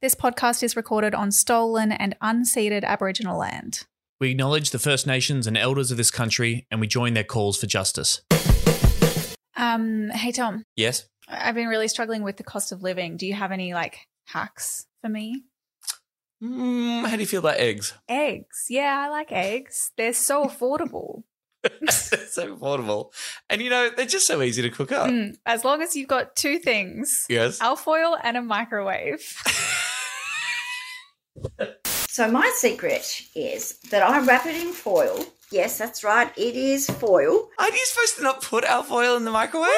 This podcast is recorded on stolen and unceded Aboriginal land. We acknowledge the First Nations and elders of this country and we join their calls for justice. Um, hey Tom, Yes? I've been really struggling with the cost of living. Do you have any like hacks for me? Mm, how do you feel about eggs? Eggs. Yeah, I like eggs. They're so affordable. So affordable. And you know, they're just so easy to cook up. Mm, as long as you've got two things Yes. alfoil and a microwave. So my secret is that I wrap it in foil. Yes, that's right. It is foil. Are you supposed to not put alfoil in the microwave?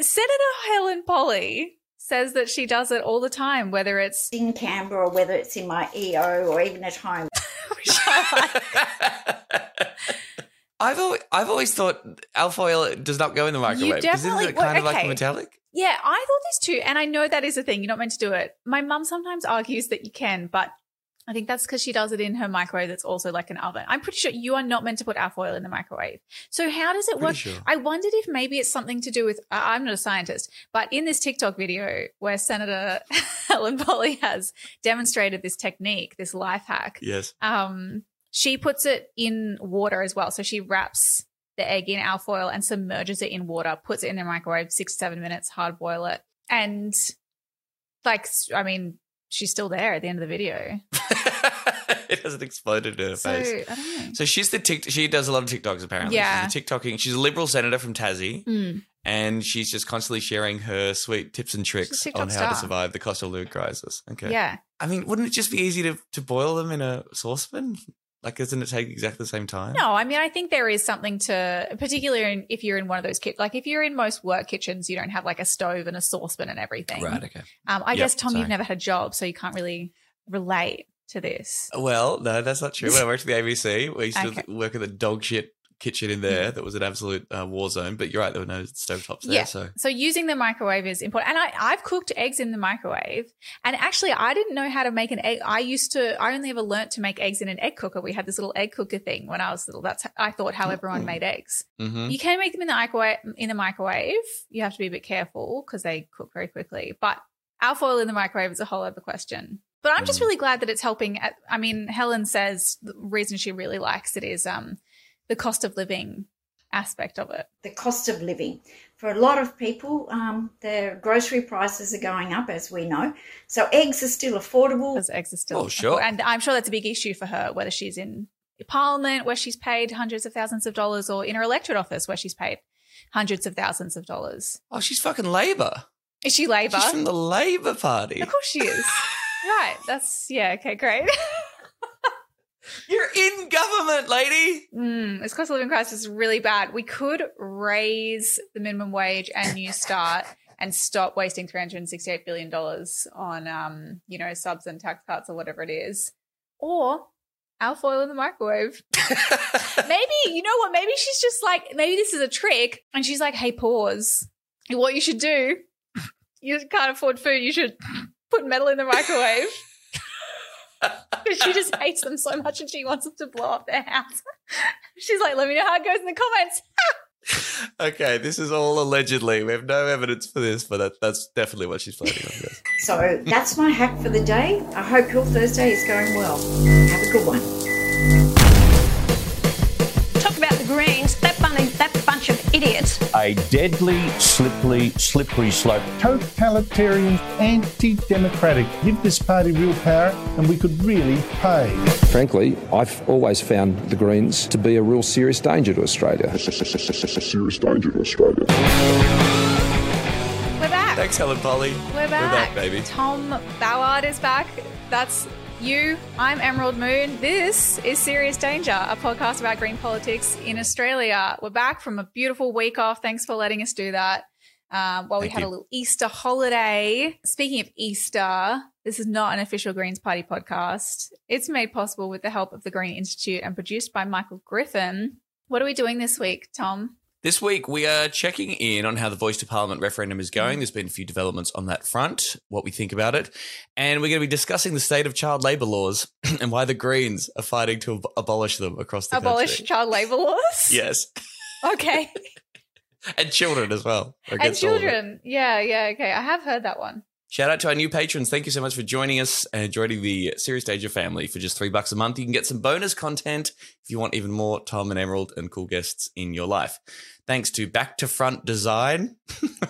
Senator Helen Polley says that she does it all the time, whether it's In Canberra, or whether it's in my EO or even at home. I like. I've always, I've always thought alfoil does not go in the microwave. 'cause definitely- Isn't it kind of like metallic? Yeah, I thought this too, and I know that is a thing. You're not meant to do it. My mum sometimes argues that you can, but I think that's because she does it in her microwave. That's also like an oven. I'm pretty sure you are not meant to put alfoil in the microwave. So how does it Pretty work? sure. I wondered if maybe it's something to do with. I'm not a scientist, but in this TikTok video where Senator Helen Polley has demonstrated this technique, this life hack, Yes. um, she puts it in water as well. So she wraps the egg in alfoil and submerges it in water, puts it in the microwave, six to seven minutes, hard boil it. And like, I mean, she's still there at the end of the video. it hasn't exploded in her So face. I don't know. So she's the tick. She does a lot of TikToks apparently. Yeah. she's a TikToking. She's a liberal senator from Tassie, Mm. and she's just constantly sharing her sweet tips and tricks She's a TikTok on how star. to survive the cost of living crisis. Okay. Yeah. I mean, wouldn't it just be easy to to boil them in a saucepan? Like, doesn't it take exactly the same time? No, I mean, I think there is something to, particularly in, if you're in one of those kitchens, like if you're in most work kitchens, you don't have like a stove and a saucepan and everything. Right. Okay. Um, I Yep, guess, Tom, sorry. you've never had a job, so you can't really relate to this. Well, no, that's not true. When I worked at the ABC, we used Okay. to work at the dog shit kitchen in there. That was an absolute uh, war zone. But you're right, there were no stovetops there. Yeah. So So using the microwave is important. And I, I've cooked eggs in the microwave. And actually, I didn't know how to make an egg. I used to, I only ever learnt to make eggs in an egg cooker. We had this little egg cooker thing when I was little. That's, I thought how everyone made eggs. Mhm. You can make them in the microwave, in the microwave. You have to be a bit careful because they cook very quickly. But alfoil in the microwave is a whole other question. But I'm just Mm. really glad that it's helping. I mean, Helen says the reason she really likes it is um, the cost of living aspect of it. The cost of living. For a lot of people, um, the grocery prices are going up, as we know. So eggs are still affordable. because eggs are still. Oh, sure. And I'm sure that's a big issue for her, whether she's in Parliament where she's paid hundreds of thousands of dollars, or in her electorate office where she's paid hundreds of thousands of dollars. Oh, she's fucking Labour. Is she Labor? She's from the Labour Party. Of course she is. right. That's yeah. Okay. Great. You're in government, lady. mm, this cost of living crisis is really bad. We could raise the minimum wage and New Start and stop wasting three hundred and sixty-eight billion dollars on, um, you know, subs and tax cuts or whatever it is, or alfoil in the microwave. maybe you know what maybe she's just like maybe this is a trick and she's like hey pause what you should do you can't afford food you should put metal in the microwave because she just hates them so much and she wants them to blow up their house she's like let me know how it goes in the comments okay, this is all allegedly. We have no evidence for this, but that, that's definitely what she's floating on. Yes. So that's my hack for the day. I hope your Thursday is going well. Have a good one. Bunch of idiots. a deadly, slippery, slippery slope. totalitarian, anti-democratic. Give this party real power and we could really pay. Frankly, I've always found the Greens to be a real serious danger to Australia. serious danger to Australia. we're back Thanks, Helen Polley. we're back. baby. tom ballard is back that's you i'm emerald moon this is serious danger a podcast about green politics in australia we're back from a beautiful week off thanks for letting us do that um, while we had you. a little Easter holiday. Speaking of Easter, this is not an official Greens Party podcast. It's made possible with the help of the Green Institute and produced by Michael Griffin. What are we doing this week, Tom? This week, we are checking in on how the Voice to Parliament referendum is going. Mm. There's been a few developments on that front, what we think about it. And we're going to be discussing the state of child labour laws and why the Greens are fighting to ab- abolish them across the country. Abolish country. child labour laws? Yes. Okay. And children as well. and against all of it. children. Yeah, yeah, okay. I have heard that one. Shout out to our new patrons. Thank you so much for joining us and joining the Serious Danger family for just three bucks a month. You can get some bonus content if you want even more Tom and Emerald and cool guests in your life. Thanks to Back to Front Design,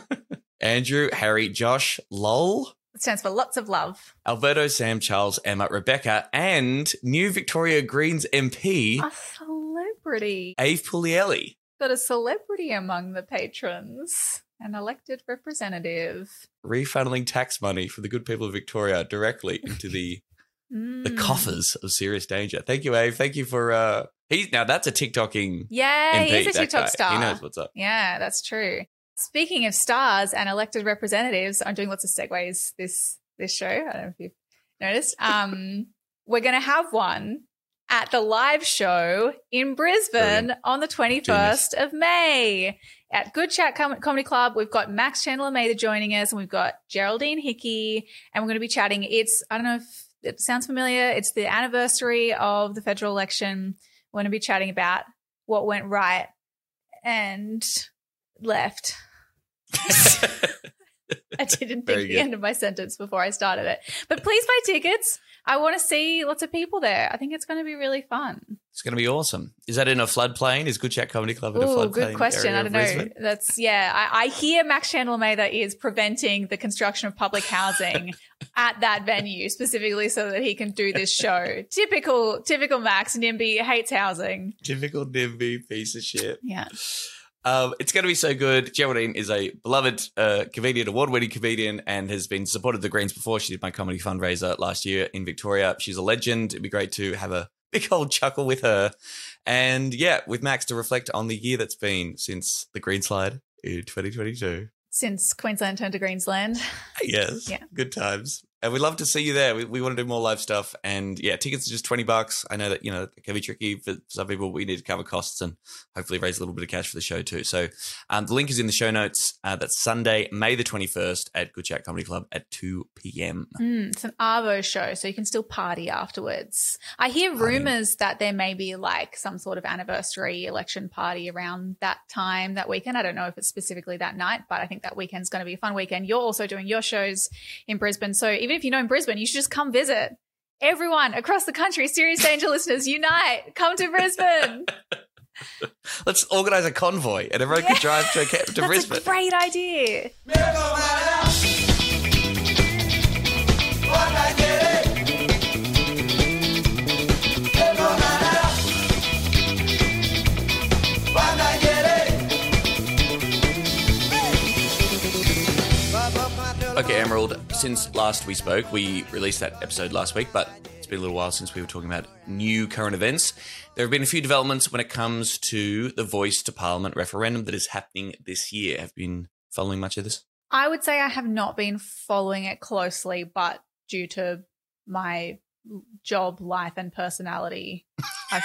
Andrew, Harry, Josh, Lol, It stands for lots of love. Alberto, Sam, Charles, Emma, Rebecca, and new Victoria Greens MP, A celebrity. Aiv Puglielli. Got a celebrity among the patrons. An elected representative. Refunneling tax money for the good people of Victoria directly into the the Mm. coffers of serious danger. Thank you, Aiv. Thank you for uh he's now that's a TikToking Yeah, MP. he's a TikTok guy. star. He knows what's up. Yeah, that's true. Speaking of stars and elected representatives, I'm doing lots of segues this this show. I don't know if you've noticed. Um, we're going to have one at the live show in Brisbane Brilliant. on the 21st of May at Good Chat Com- Comedy Club. We've got Max Chandler Mather joining us, and we've got Geraldine Hickey, and we're going to be chatting. It's I don't know if it sounds familiar. It's the anniversary of the federal election. We're going to be chatting about what went right and left. I didn't Very think the end of my sentence before I started it. But please buy tickets. I want to see lots of people there. I think it's going to be really fun. It's going to be awesome. Is that in a floodplain? Is Good Chat Comedy Club in a Oh, floodplain? good question. area I don't know. Brisbane? That's yeah. I, I hear Max Chandler Mather is preventing the construction of public housing at that venue specifically so that he can do this show. typical, typical Max NIMBY hates housing. Typical NIMBY piece of shit. Yeah. Um, it's going to be so good. Geraldine is a beloved uh, comedian, award-winning comedian, and has been supported the Greens before. She did my comedy fundraiser last year in Victoria. She's a legend. It'd be great to have a big old chuckle with her, and yeah, with Max to reflect on the year that's been since the Green Slide in 2022. Since Queensland turned to Greensland. Yes, Yeah. good times. And we'd love to see you there. We, we want to do more live stuff. And yeah, tickets are just 20 bucks. I know that, you know, it can be tricky for some people. We need to cover costs and hopefully raise a little bit of cash for the show too. So um, the link is in the show notes. Uh, that's Sunday, May the 21st at Good Chat Comedy Club at 2 p.m. Mm, it's an Arvo show, so you can still party afterwards. I hear rumors that there may be like some sort of anniversary election party around that time, that weekend. I don't know if it's specifically that night, but I think that weekend's going to be a fun weekend. You're also doing your shows in Brisbane. So even if you're not in Brisbane, you should just come visit. Everyone across the country, Serious Danger listeners, unite. Come to Brisbane. Let's organize a convoy and everyone Yeah. can drive to, to That's Brisbane. a great idea. Okay, Emerald, since last we spoke, we released that episode last week, but it's been a little while since we were talking about new current events. There have been a few developments when it comes to the Voice to Parliament referendum that is happening this year. Have been following much of this? I would say I have not been following it closely, but due to my job, life, and personality, I've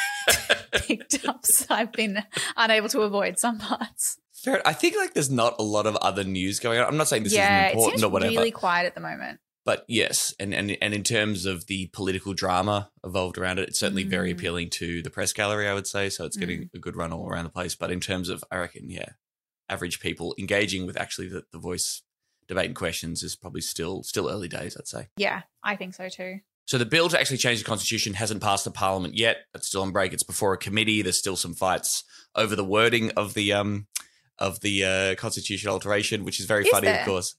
picked up. So I've been unable to avoid some parts. Fair. I think like there's not a lot of other news going on. I'm not saying this yeah, isn't it important seems or whatever, really quiet at the moment. but yes, and, and and in terms of the political drama evolved around it, it's certainly very Mm. appealing to the press gallery. I would say so. It's getting a good run all around the place. But in terms of, I reckon, yeah, average people engaging with actually the, the voice debate and questions is probably still still early days. I'd say. Yeah, I think so too. So the bill to actually change the constitution hasn't passed the parliament yet. It's still on break. It's before a committee. There's still some fights over the wording of the um of the uh, constitution alteration, which is very Is funny, there? of course.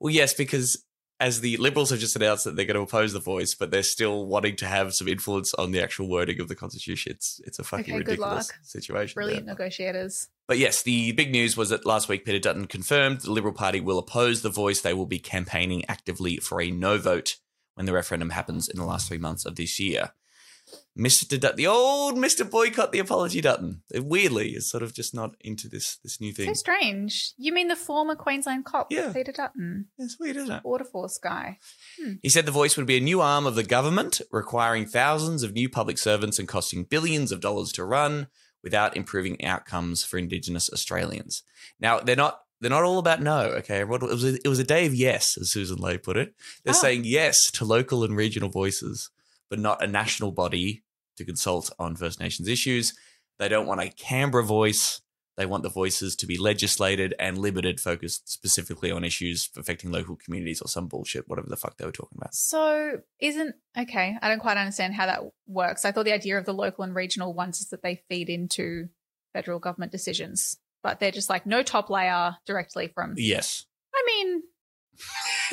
Well, yes, because as the Liberals have just announced that they're going to oppose the voice, but they're still wanting to have some influence on the actual wording of the constitution. It's it's a fucking Okay, ridiculous situation. Brilliant Yeah. negotiators. But yes, the big news was that last week Peter Dutton confirmed the Liberal Party will oppose the voice. They will be campaigning actively for a no vote when the referendum happens in the last three months of this year. Mr. Dutton, the old Mr. Boycott the Apology Dutton, weirdly is sort of just not into this this new thing. So strange. You mean the former Queensland cop, Yeah. Peter Dutton, It's weird, isn't it? Border Force guy? Hmm. He said the voice would be a new arm of the government, requiring thousands of new public servants and costing billions of dollars to run without improving outcomes for Indigenous Australians. Now, they're not they're not all about no, okay? It was a, it was a day of yes, as Sussan Ley put it. They're Oh. saying yes to local and regional voices, but not a national body to consult on First Nations issues. They don't want a Canberra voice. They want the voices to be legislated and limited, focused specifically on issues affecting local communities or some bullshit, whatever the fuck they were talking about. So isn't okay? I don't quite understand how that works. I thought the idea of the local and regional ones is that they feed into federal government decisions, but they're just like no top layer directly from. Yes. I mean,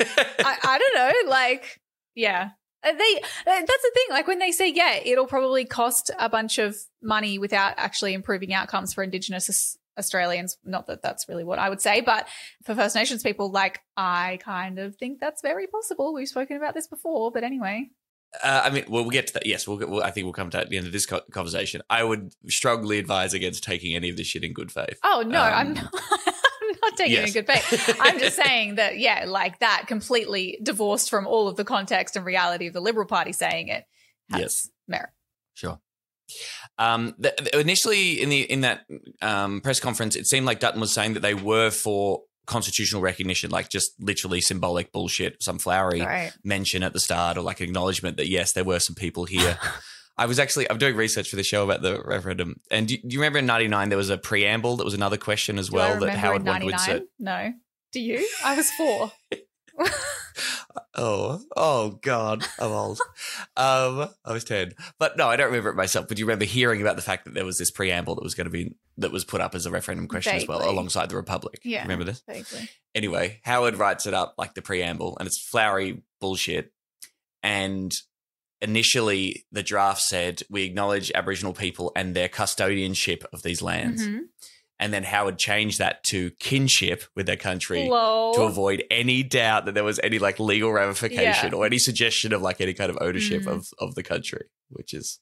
I, I don't know. Like, yeah, they. uh, That's the thing. Like when they say, yeah, it'll probably cost a bunch of money without actually improving outcomes for Indigenous Australians. Not that that's really what I would say, but for First Nations people, like I kind of think that's very possible. We've spoken about this before, but anyway. Uh, I mean, well, we'll get to that. Yes, we'll, get- we'll. I think we'll come to at the end of this co- conversation. I would strongly advise against taking any of this shit in good faith. Oh no, Um. I'm not taking yes. a good faith. I'm just saying that, yeah, like that, completely divorced from all of the context and reality of the Liberal Party saying it has Yes. merit. Sure. Um, the, the- initially, in the in that um, press conference, it seemed like Dutton was saying that they were for constitutional recognition, like just literally symbolic bullshit, some flowery Right. mention at the start, or like acknowledgement that yes, there were some people here. I was actually I'm doing research for the show about the referendum, and do, do you remember in '99 there was a preamble that was another question as Do well that Howard wanted to 99? No. Do you? I was four. Oh, oh God, I'm old. um, I was ten, but no, I don't remember it myself. But do you remember hearing about the fact that there was this preamble that was going to be that was put up as a referendum question as well, alongside the Republic. Yeah. remember this? Vaguely. Anyway, Howard writes it up like the preamble, and it's flowery bullshit. And initially, the draft said we acknowledge Aboriginal people and their custodianship of these lands, Mhm. and then Howard changed that to kinship with their country to avoid any doubt that there was any like legal ramification Yeah. or any suggestion of like any kind of ownership Mhm. of of the country, which is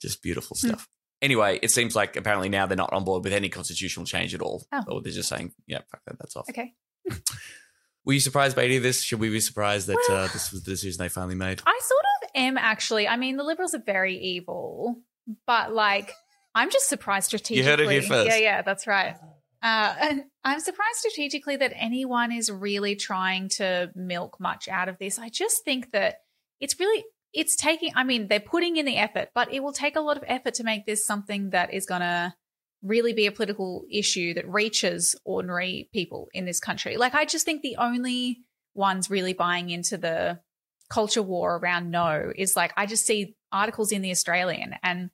just beautiful Hmm. stuff. Anyway, it seems like apparently now they're not on board with any constitutional change at all. Oh. Or they're just saying, yeah, fuck that, that's off. Okay. Were you surprised by any of this? Should we be surprised that uh, this was the decision they finally made? I sort of am actually. I mean, the Liberals are very evil, but like, I'm just surprised strategically. You heard it here first. Yeah, yeah, that's right. Uh, and I'm surprised strategically that anyone is really trying to milk much out of this. I just think that it's really it's taking. I mean, they're putting in the effort, but it will take a lot of effort to make this something that is going to really be a political issue that reaches ordinary people in this country. Like, I just think the only ones really buying into the culture war around no is like I just see articles in the Australian and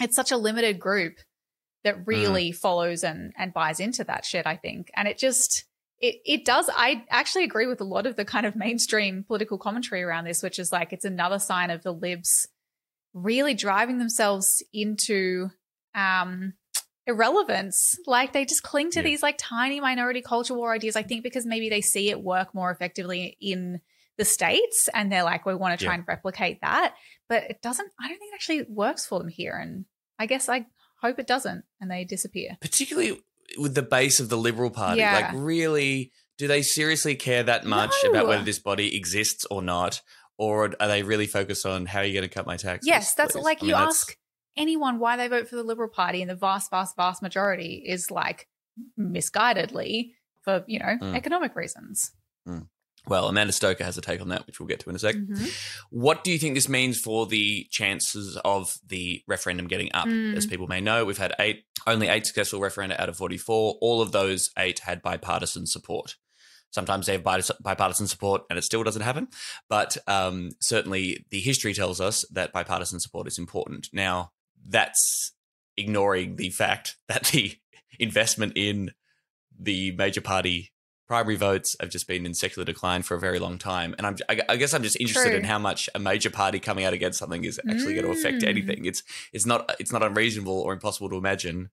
it's such a limited group that really follows and and buys into that shit I think. And it just it it does I actually agree with a lot of the kind of mainstream political commentary around this which is like it's another sign of the libs really driving themselves into um irrelevance. Like they just cling to Yeah. these like tiny minority culture war ideas I think because maybe they see it work more effectively in the states and they're like we want to try Yeah. and replicate that but it doesn't i don't think it actually works for them here and i guess i hope it doesn't and they disappear Particularly with the base of the Liberal Party. Yeah. Like, really, do they seriously care that much No. about whether this body exists or not? Or are they really focused on how are you going to cut my taxes? yes that's please? like I mean, you that's- ask anyone why they vote for the liberal party and the vast vast vast majority is like misguidedly for you know Mm. economic reasons Well, Amanda Stoker has a take on that, which we'll get to in a sec. Mhm. What do you think this means for the chances of the referendum getting up? Mm. As people may know, we've had eight, only eight successful referenda out of 44. All of those eight had bipartisan support. Sometimes they have bipartisan support and it still doesn't happen. But um, certainly the history tells us that bipartisan support is important. Now, that's ignoring the fact that the investment in the major party primary votes have just been in secular decline for a very long time. And I'm, I, I guess I'm just interested True. in how much a major party coming out against something is actually going to affect Mm. anything. It's it's not it's not unreasonable or impossible to imagine,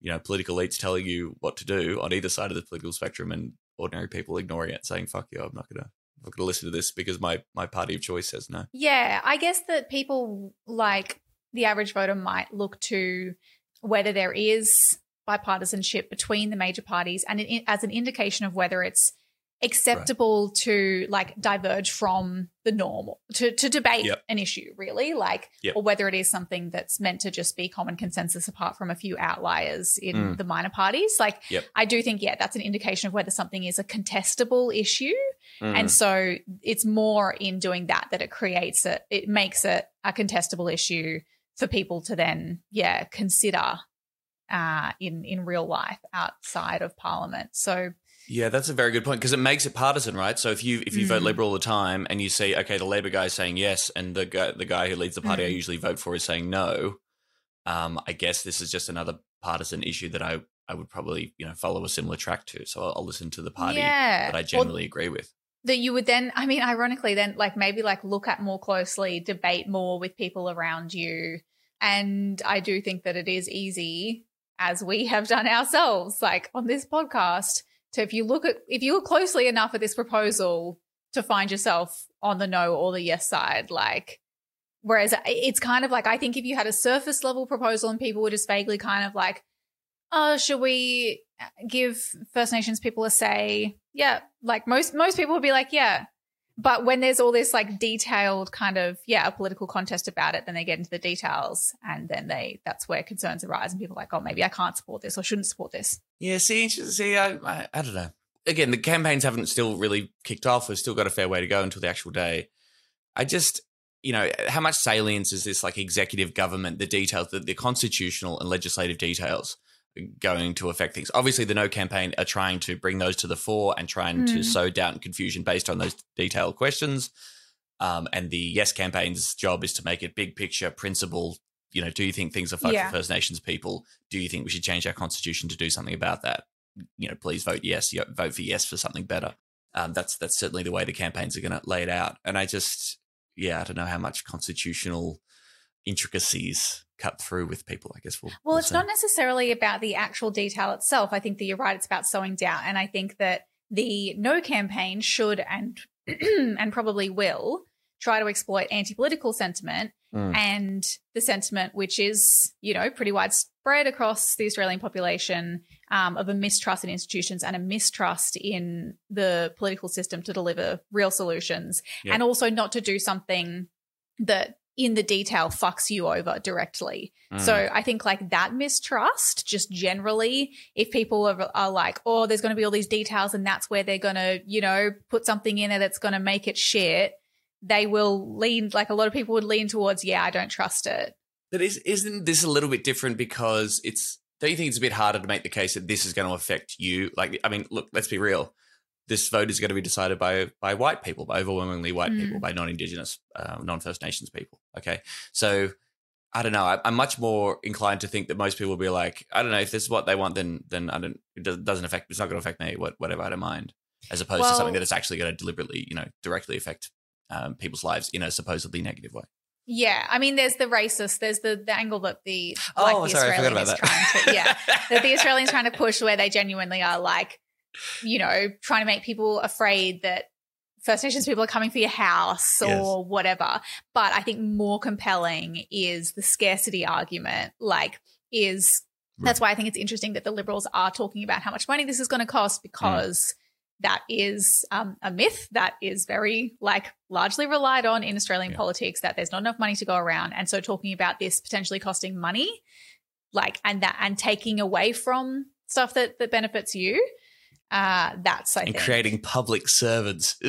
you know, political elites telling you what to do on either side of the political spectrum, and ordinary people ignoring it, saying "fuck you," I'm not gonna. I'm not gonna listen to this because my my party of choice says no. Yeah, I guess that people like the average voter might look to whether there is bipartisanship between the major parties and it, as an indication of whether it's acceptable to like diverge from the normal to to debate Yep. an issue really like Yep. or whether it is something that's meant to just be common consensus apart from a few outliers in Mm. the minor parties like Yep. i do think yeah that's an indication of whether something is a contestable issue Mm. and so it's more in doing that that it creates it, it makes it a contestable issue for people to then, yeah, consider uh, in in real life outside of Parliament. So Yeah, that's a very good point because it makes it partisan, right? So if you if you vote Mm. Liberal all the time and you see, okay, the Labor guy is saying yes, and the guy the guy who leads the party I Mm. usually vote for is saying no, um, I guess this is just another partisan issue that I I would probably you know follow a similar track to. So I'll, I'll listen to the party yeah, that I generally agree with. that you would then, I mean, ironically, then like maybe like look at more closely, debate more with people around you. And I do think that it is easy, as we have done ourselves, like on this podcast, to if you look at if you look closely enough at this proposal to find yourself on the no or the yes side, like. Whereas it's kind of like I think if you had a surface level proposal and people were just vaguely kind of like, oh, should we uh, give First Nations people a say? Yeah, like most most people would be like, yeah. But when there's all this like detailed kind of yeah, a political contest about it, then they get into the details, and then they that's where concerns arise, and people are like, oh, maybe I can't support this or shouldn't support this. Yeah, see, see, I, I, I don't know. Again, the campaigns haven't still really kicked off. We've still got a fair way to go until the actual day. I just, you know, how much salience is this like executive government, the details, the, the constitutional and legislative details going to affect things? Obviously, the No campaign are trying to bring those to the fore and trying to Mm. sow doubt and confusion based on those detailed questions. Um, and the Yes campaign's job is to make it big picture, principle. You know, do you think things are fucked Yeah. for First Nations people? Do you think we should change our constitution to do something about that? You know, please vote yes. Vote for yes for something better. Um, that's that's certainly the way the campaigns are going to lay it out. And I just, yeah, I don't know how much constitutional intricacies cut through with people. I guess we'll. Well, we'll it's see. not necessarily about the actual detail itself. I think that you're right. It's about sowing doubt. And I think that the no campaign should and and probably will try to exploit anti-political sentiment Mm. and the sentiment which is you know pretty widespread across the australian population um, of a mistrust in institutions and a mistrust in the political system to deliver real solutions Yeah. and also not to do something that in the detail fucks you over directly Mm. so I think like that mistrust, just generally, if people are, are like, oh, there's going to be all these details and that's where they're going to, you know, put something in there that's going to make it shit, they will lean, like a lot of people would lean towards, yeah, I don't trust it. But is, isn't this a little bit different because it's? Don't you think it's a bit harder to make the case that this is going to affect you? Like, I mean, look, let's be real. This vote is going to be decided by by white people, by overwhelmingly white Mm. people, by non-indigenous, uh, non-First Nations people. Okay, so I don't know. I, I'm much more inclined to think that most people will be like, I don't know, if this is what they want, then then I don't. It does- doesn't affect. It's not going to affect me. What whatever I don't mind, as opposed to something that is actually going to deliberately, you know, directly affect um, people's lives in a supposedly negative way. Yeah. I mean, there's the racist, there's the, the angle that the, Oh, the sorry, I forgot Australian about is that. trying to, yeah, that the Australians trying to push where they genuinely are like, you know, trying to make people afraid that First Nations people are coming for your house or Yes. whatever. But I think more compelling is the scarcity argument. Like, is that's why I think it's interesting that the Liberals are talking about how much money this is going to cost because that is um, a myth that is very like largely relied on in Australian Yeah. politics that there's not enough money to go around, and so talking about this potentially costing money, like and that and taking away from stuff that that benefits you, uh, that's I and think creating public servants. Ugh.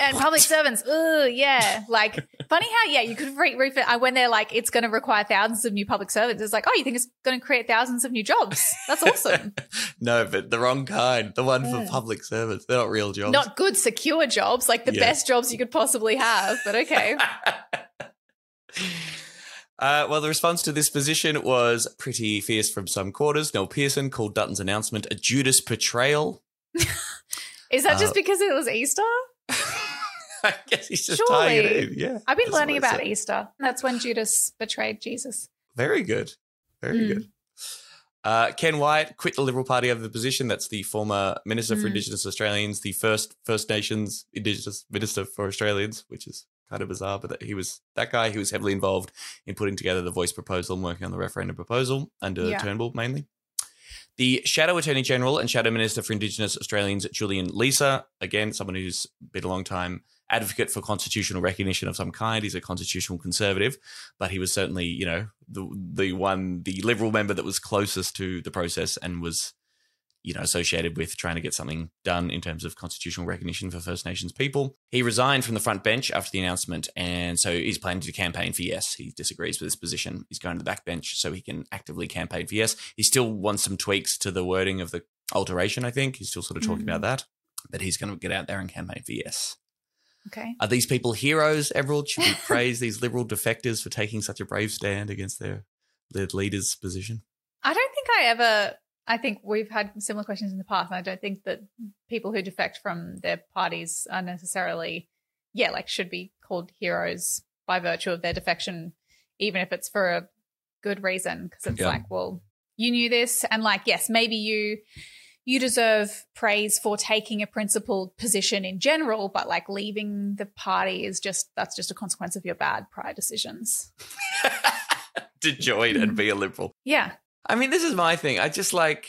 and public servants. Ooh, yeah. Like funny how yeah you could re- refit when they're like it's going to require thousands of new public servants. It's like oh you think it's going to create thousands of new jobs? That's awesome. no, but the wrong kind. The one Yeah. for public servants. They're not real jobs. Not good, secure jobs, like the Yeah. best jobs you could possibly have. But okay. Uh, well, the response to this position was pretty fierce from some quarters. Noel Pearson called Dutton's announcement a Judas betrayal. Is that Uh, just because it was Easter? I guess he's just tying it in. Yeah. I've been learning about. Easter. That's when Judas betrayed Jesus. Very good. Very Mm. good. Uh, Ken Wyatt quit the Liberal Party over the position. That's the former Minister for Mm. Indigenous Australians, the first First Nations Indigenous Minister for Australians, which is kind of bizarre, but that he was that guy who was heavily involved in putting together the voice proposal and working on the referendum proposal under Yeah. Turnbull mainly. The Shadow Attorney General and Shadow Minister for Indigenous Australians, Julian Leeser, again, someone who's been a long time advocate for constitutional recognition of some kind. He's a constitutional conservative, but he was certainly, you know, the the one, the Liberal member that was closest to the process and was, you know, associated with trying to get something done in terms of constitutional recognition for First Nations people. He resigned from the front bench after the announcement, and so he's planning to campaign for yes. He disagrees with this position. He's going to the back bench so he can actively campaign for yes. He still wants some tweaks to the wording of the alteration, I think. He's still sort of talking Mhm. about that, but he's going to get out there and campaign for yes. Okay. Are these people heroes, Emerald? Should we praise these liberal defectors for taking such a brave stand against their, their leader's position? I don't think I ever. I think we've had similar questions in the past, and I don't think that people who defect from their parties are necessarily, yeah, like should be called heroes by virtue of their defection, even if it's for a good reason. Because it's Yeah. like, well, you knew this, and like, yes, maybe you you deserve praise for taking a principled position in general, but like leaving the party is just that's just a consequence of your bad prior decisions. to join and be a liberal. Yeah. I mean, this is my thing. I just like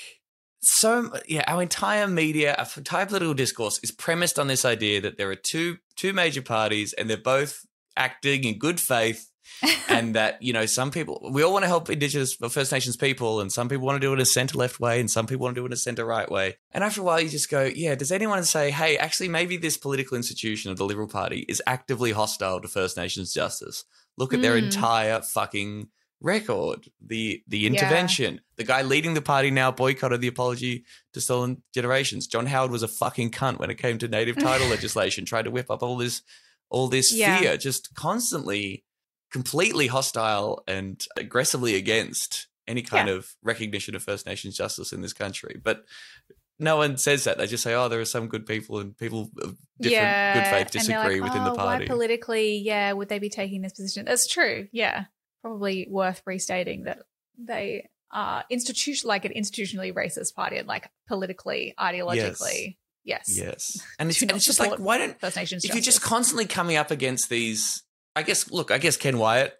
so yeah. Our entire media, our entire political discourse is premised on this idea that there are two two major parties and they're both acting in good faith, and that you know some people we all want to help Indigenous or First Nations people, and some people want to do it a centre left way, and some people want to do it a centre right way. And after a while, you just go, yeah. Does anyone say, hey, actually, maybe this political institution of the Liberal Party is actively hostile to First Nations justice? Look at their Mm. entire fucking record the the Yeah. intervention the guy leading the party now boycotted the apology to stolen generations john howard was a fucking cunt when it came to native title legislation tried to whip up all this all this Yeah. fear just constantly completely hostile and aggressively against any kind Yeah. of recognition of first nations justice in this country but no one says that they just say oh there are some good people and people of different good faith disagree like, within "Oh, the party Why politically, yeah, would they be taking this position? That's true. Yeah, probably worth restating that they are institution like an institutionally racist party and like politically, ideologically, yes, yes. And it's, and it's just like why don't First Nations. if you're just constantly coming up against these i guess look i guess ken wyatt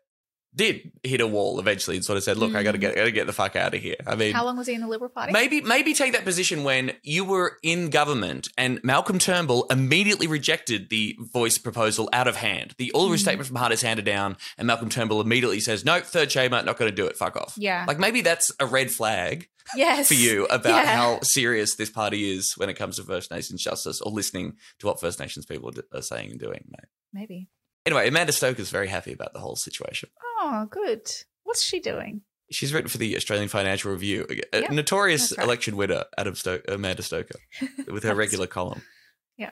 did hit a wall eventually and sort of said look i gotta Mm. get gotta get the fuck out of here i mean how long was he in the Liberal Party? maybe maybe take that position when you were in government and malcolm turnbull immediately rejected the voice proposal out of hand the all Mm. restatement from hard is handed down and malcolm turnbull immediately says no third chamber not going to do it fuck off Yeah. like maybe that's a red flag yes, for you about Yeah. how serious this party is when it comes to First Nations justice or listening to what First Nations people are saying and doing. Mate. maybe. Anyway, Amanda Stoker's very happy about the whole situation. Oh, good. What's she doing? She's written for the Australian Financial Review, a Yep, notorious right. election winner, Adam Sto- Amanda Stoker, with her regular column. Yeah.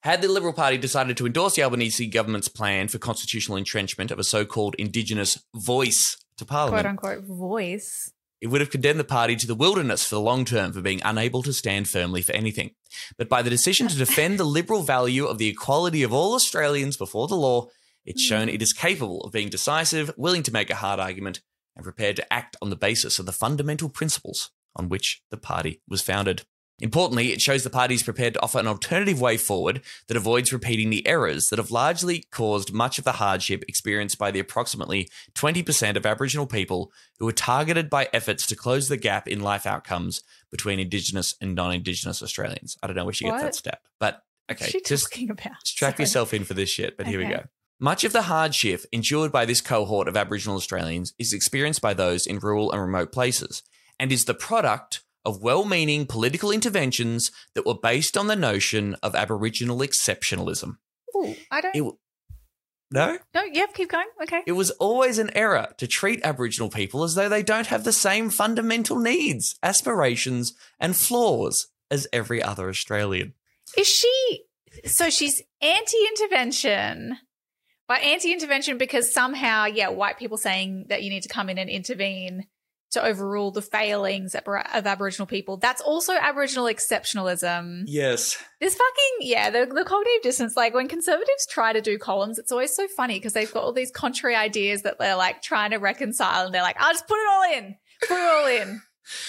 Had the Liberal Party decided to endorse the Albanese government's plan for constitutional entrenchment of a so-called Indigenous voice to Parliament, Quote unquote voice. It would have condemned the party to the wilderness for the long term for being unable to stand firmly for anything. But by the decision to defend the liberal value of the equality of all Australians before the law, it's shown it is capable of being decisive, willing to make a hard argument, and prepared to act on the basis of the fundamental principles on which the party was founded. Importantly, it shows the party is prepared to offer an alternative way forward that avoids repeating the errors that have largely caused much of the hardship experienced by the approximately 20% of Aboriginal people who were targeted by efforts to close the gap in life outcomes between Indigenous and non Indigenous Australians. I don't know where she gets that stat, but okay, just talking about? strap Sorry. yourself in for this shit, but here we go. Much of the hardship endured by this cohort of Aboriginal Australians is experienced by those in rural and remote places and is the product of well meaning political interventions that were based on the notion of Aboriginal exceptionalism. Ooh, I don't. It, no? no, yep, keep going. Okay. It was always an error to treat Aboriginal people as though they don't have the same fundamental needs, aspirations, and flaws as every other Australian. Is she so she's anti-intervention? By anti-intervention because somehow, yeah, white people saying that you need to come in and intervene to overrule the failings of Aboriginal people. That's also Aboriginal exceptionalism. Yes. This fucking yeah, the, the cognitive dissonance. Like when conservatives try to do columns, it's always so funny because they've got all these contrary ideas that they're like trying to reconcile, and they're like, "I'll just put it all in, put it all in."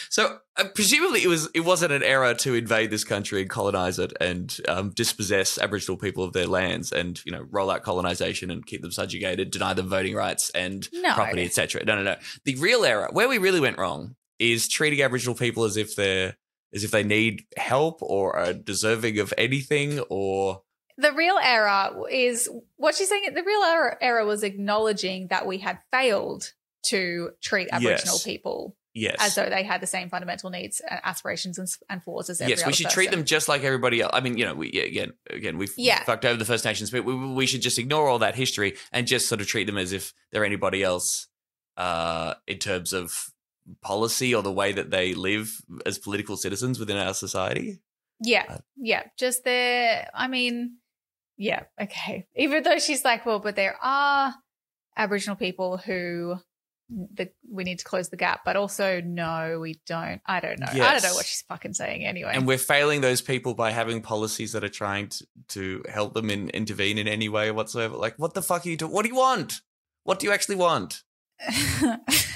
So uh, presumably it was it wasn't an error to invade this country and colonize it and um, dispossess Aboriginal people of their lands and you know roll out colonization and keep them subjugated, deny them voting rights and No. property, etc. No, no, no. The real error, where we really went wrong, is treating Aboriginal people as if they're as if they need help or are deserving of anything or the real error is what she's saying. The real error, error was acknowledging that we had failed to treat Aboriginal Yes. people Yes. as though they had the same fundamental needs, and aspirations, and, and flaws as every yes, we should treat them just like everybody else. I mean, you know, we yeah, again, again, we've Yeah. fucked over the First Nations, but we, we should just ignore all that history and just sort of treat them as if they're anybody else uh, in terms of policy or the way that they live as political citizens within our society. Yeah, Uh, yeah. Just there. I mean, yeah, okay. Even though she's like, well, but there are Aboriginal people who the, we need to close the gap, but also no, we don't. I don't know. I don't know what she's fucking saying anyway. And we're failing those people by having policies that are trying to, to help them in, intervene in any way whatsoever. Like, what the fuck are you doing? What do you want? What do you actually want?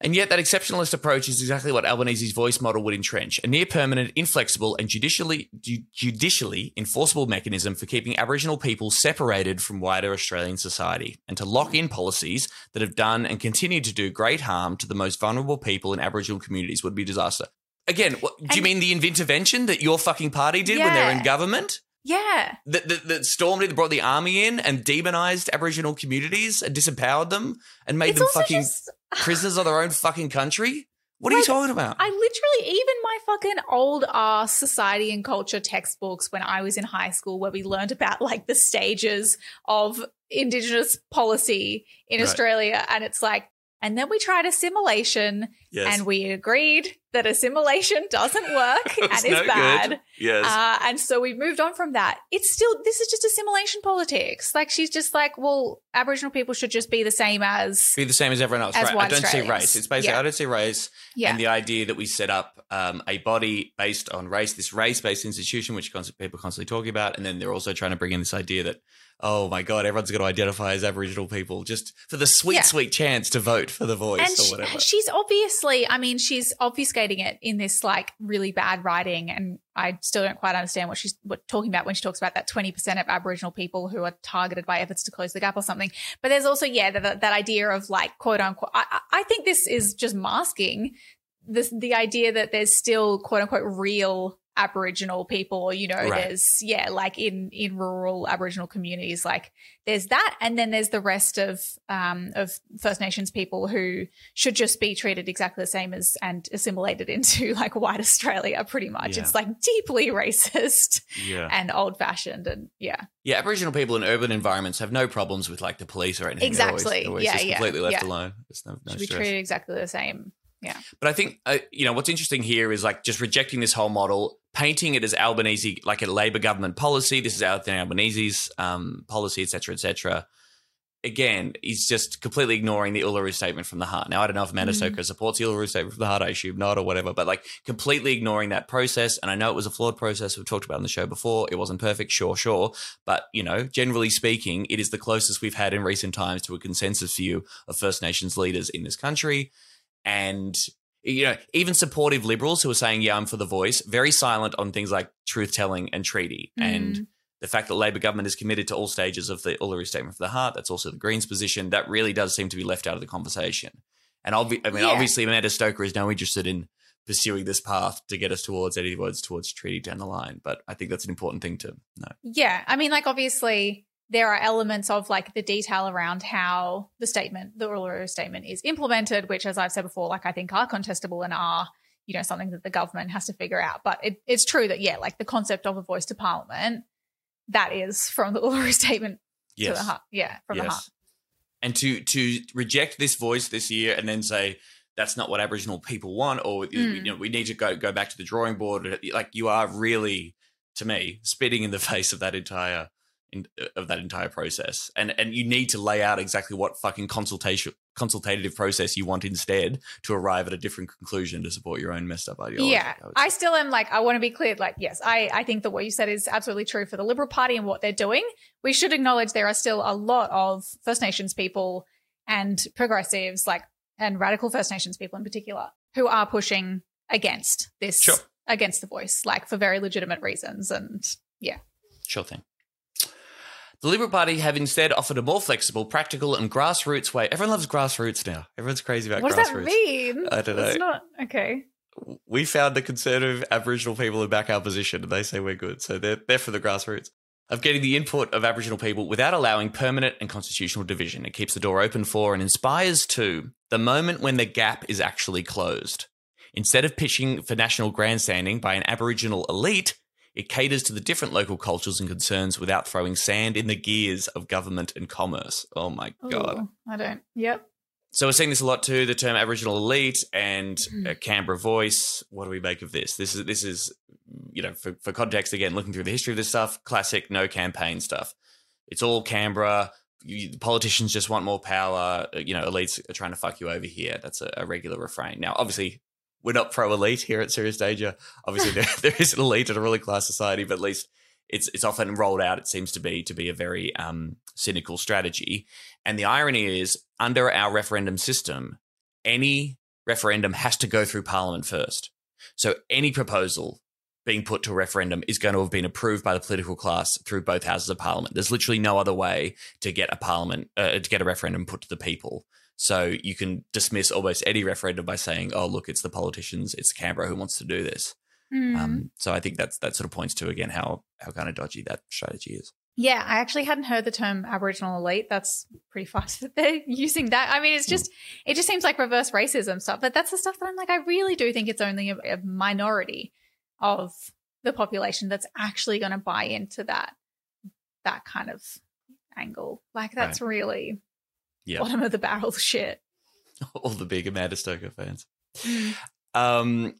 And yet, that exceptionalist approach is exactly what Albanese's voice model would entrench a near permanent, inflexible, and judicially, ju- judicially enforceable mechanism for keeping Aboriginal people separated from wider Australian society, and to lock in policies that have done and continue to do great harm to the most vulnerable people in Aboriginal communities would be disaster. Again, what, do you mean the intervention that your fucking party did when they were in government? Yeah. That, that, that stormed in, brought the army in and demonized Aboriginal communities and disempowered them and made It's them fucking just. prisoners of their own fucking country? What are you talking about? I literally, even my fucking old ass society and culture textbooks when I was in high school, where we learned about like the stages of Indigenous policy in Right. Australia. And it's like, and then we tried assimilation yes. and we agreed that assimilation doesn't work and is no good. bad. Yes. Uh, and so we've moved on from that. It's still, this is just assimilation politics. Like she's just like, well, Aboriginal people should just be the same as, be the same as everyone else. as right. I don't see race. It's basically Yeah. I don't see race. yeah. And the idea that we set up um, a body based on race, this race-based institution, which people are constantly talking about, and then they're also trying to bring in this idea that, oh my god, everyone's going to identify as Aboriginal people just for the sweet, Yeah. sweet chance to vote for the voice and or she- whatever. she's obviously, I mean, she's obfuscating it in this like really bad writing, and I still don't quite understand what she's what, talking about when she talks about that twenty percent of Aboriginal people who are targeted by efforts to close the gap or something. But there's also, yeah, that, that idea of like quote unquote. I, I I think this is just masking this the idea that there's still quote unquote real Aboriginal people, or you know, Right. there's yeah, like in in rural Aboriginal communities, like there's that, and then there's the rest of um of First Nations people who should just be treated exactly the same as and assimilated into like white Australia, pretty much. Yeah. It's like deeply racist yeah. and old fashioned, and yeah, Yeah, Aboriginal people in urban environments have no problems with like the police or anything. They're always- Exactly. they're always Yeah, just yeah, completely left yeah. alone. There's no, no should be treated exactly the same. But I think uh, you know what's interesting here is like just rejecting this whole model, painting it as Albanese like a Labor government policy. This is Anthony Albanese's um, policy, etc., etc. Again, he's just completely ignoring the Uluru Statement from the Heart. Now, I don't know if Amanda Mm. Stoker supports the Uluru Statement from the Heart. I assume not, or whatever. But like completely ignoring that process. And I know it was a flawed process. We've talked about on the show before. It wasn't perfect, sure, sure. But you know, generally speaking, it is the closest we've had in recent times to a consensus view of First Nations leaders in this country and you know even supportive liberals who are saying yeah i'm for the voice very silent on things like truth telling and treaty Mm. and the fact that labor government is committed to all stages of the uluru statement for the heart that's also the greens position that really does seem to be left out of the conversation and obvi- i mean Yeah. obviously amanda stoker is now interested in pursuing this path to get us towards any words towards treaty down the line but i think that's an important thing to know Yeah. I mean, like, obviously, there are elements of like the detail around how the statement, the Uluru statement, is implemented, which, as I've said before, like, I think are contestable and are, you know, something that the government has to figure out. But it, it's true that, yeah, like the concept of a voice to parliament, that is from the Uluru statement to the heart. Yeah, from the heart. And to to reject this voice this year and then say that's not what Aboriginal people want, or you Mm. know, we need to go go back to the drawing board. Like you are really, to me, spitting in the face of that entire in, uh, of that entire process, and and you need to lay out exactly what fucking consultation consultative process you want instead to arrive at a different conclusion to support your own messed up ideology. Yeah, would I still am like, I want to be clear. Like, yes, I, I think that what you said is absolutely true for the Liberal Party and what they're doing. We should acknowledge there are still a lot of First Nations people and progressives, like, and radical First Nations people in particular, who are pushing against this, Sure. against the voice, like for very legitimate reasons. And yeah, Sure thing. The Liberal Party have instead offered a more flexible, practical, and grassroots way. Everyone loves grassroots now. Everyone's crazy about grassroots. what does that mean? I don't know. It's not okay. We found the conservative Aboriginal people who back our position, and they say we're good, so they're they're for the grassroots. of getting the input of Aboriginal people without allowing permanent and constitutional division. It keeps the door open for and inspires to the moment when the gap is actually closed. Instead of pitching for national grandstanding by an Aboriginal elite, it caters to the different local cultures and concerns without throwing sand in the gears of government and commerce. Oh my God. Ooh, I don't. Yep. So we're seeing this a lot too. The term Aboriginal elite and uh, Canberra voice. What do we make of this? This is this is you know for, for context again, looking through the history of this stuff, classic no campaign stuff. It's all Canberra. You, politicians just want more power. uh, You know, elites are trying to fuck you over here. That's a, a regular refrain. Now, obviously, we're not pro elite here at Serious Danger. Obviously, there, there is an elite in a ruling class society, but at least it's it's often rolled out. It seems to be to be a very um, cynical strategy. And the irony is, under our referendum system, any referendum has to go through Parliament first. So any proposal being put to a referendum is going to have been approved by the political class through both houses of Parliament. There's literally no other way to get a Parliament uh, to get a referendum put to the people. So you can dismiss almost any referendum by saying, "Oh, look, it's the politicians, it's Canberra who wants to do this." Hmm. Um, so I think that's that sort of points to again how how kind of dodgy that strategy is. Yeah, I actually hadn't heard the term Aboriginal elite. That's pretty fucked that they're using that. I mean, it's just, it just seems like reverse racism stuff. But that's the stuff that I'm like, I really do think it's only a, a minority of the population that's actually going to buy into that, that kind of angle. Like, that's really Yeah, bottom of the barrel shit. all the big Amanda Stoker fans. Mm. Um,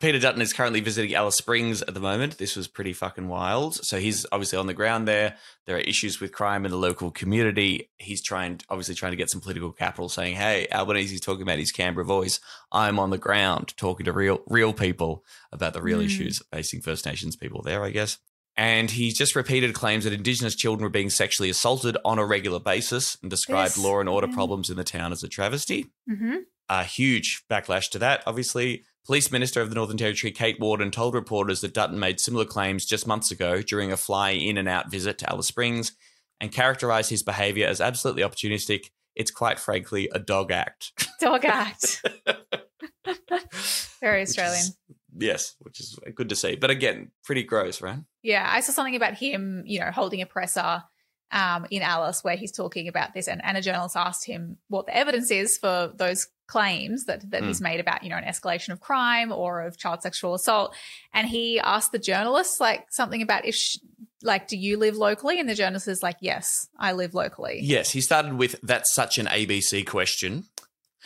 Peter Dutton is currently visiting Alice Springs at the moment. This was pretty fucking wild. So he's obviously on the ground there. There are issues with crime in the local community. He's trying, obviously, trying to get some political capital, saying, "Hey, Albanese, Albanese's talking about his Canberra voice. I'm on the ground talking to real, real people about the real Mm. issues facing First Nations people there." I guess. And he just repeated claims that Indigenous children were being sexually assaulted on a regular basis, and described law and order problems in the town as a travesty hmm a huge backlash to that. Obviously, Police Minister of the Northern Territory, Kate Worden, told reporters that Dutton made similar claims just months ago during a fly in and out visit to Alice Springs and characterized his behavior as absolutely opportunistic. It's quite frankly a dog act. Dog act. Very Australian. Yes, which is good to see. But again, pretty gross, right? Yeah, I saw something about him, you know, holding a presser um, in Alice where he's talking about this, and, and a journalist asked him what the evidence is for those claims that that he's made about, you know, an escalation of crime or of child sexual assault, and he asked the journalist like something about if, sh- like, do you live locally? And the journalist is like, yes, I live locally. Yes, he started with that's such an ABC question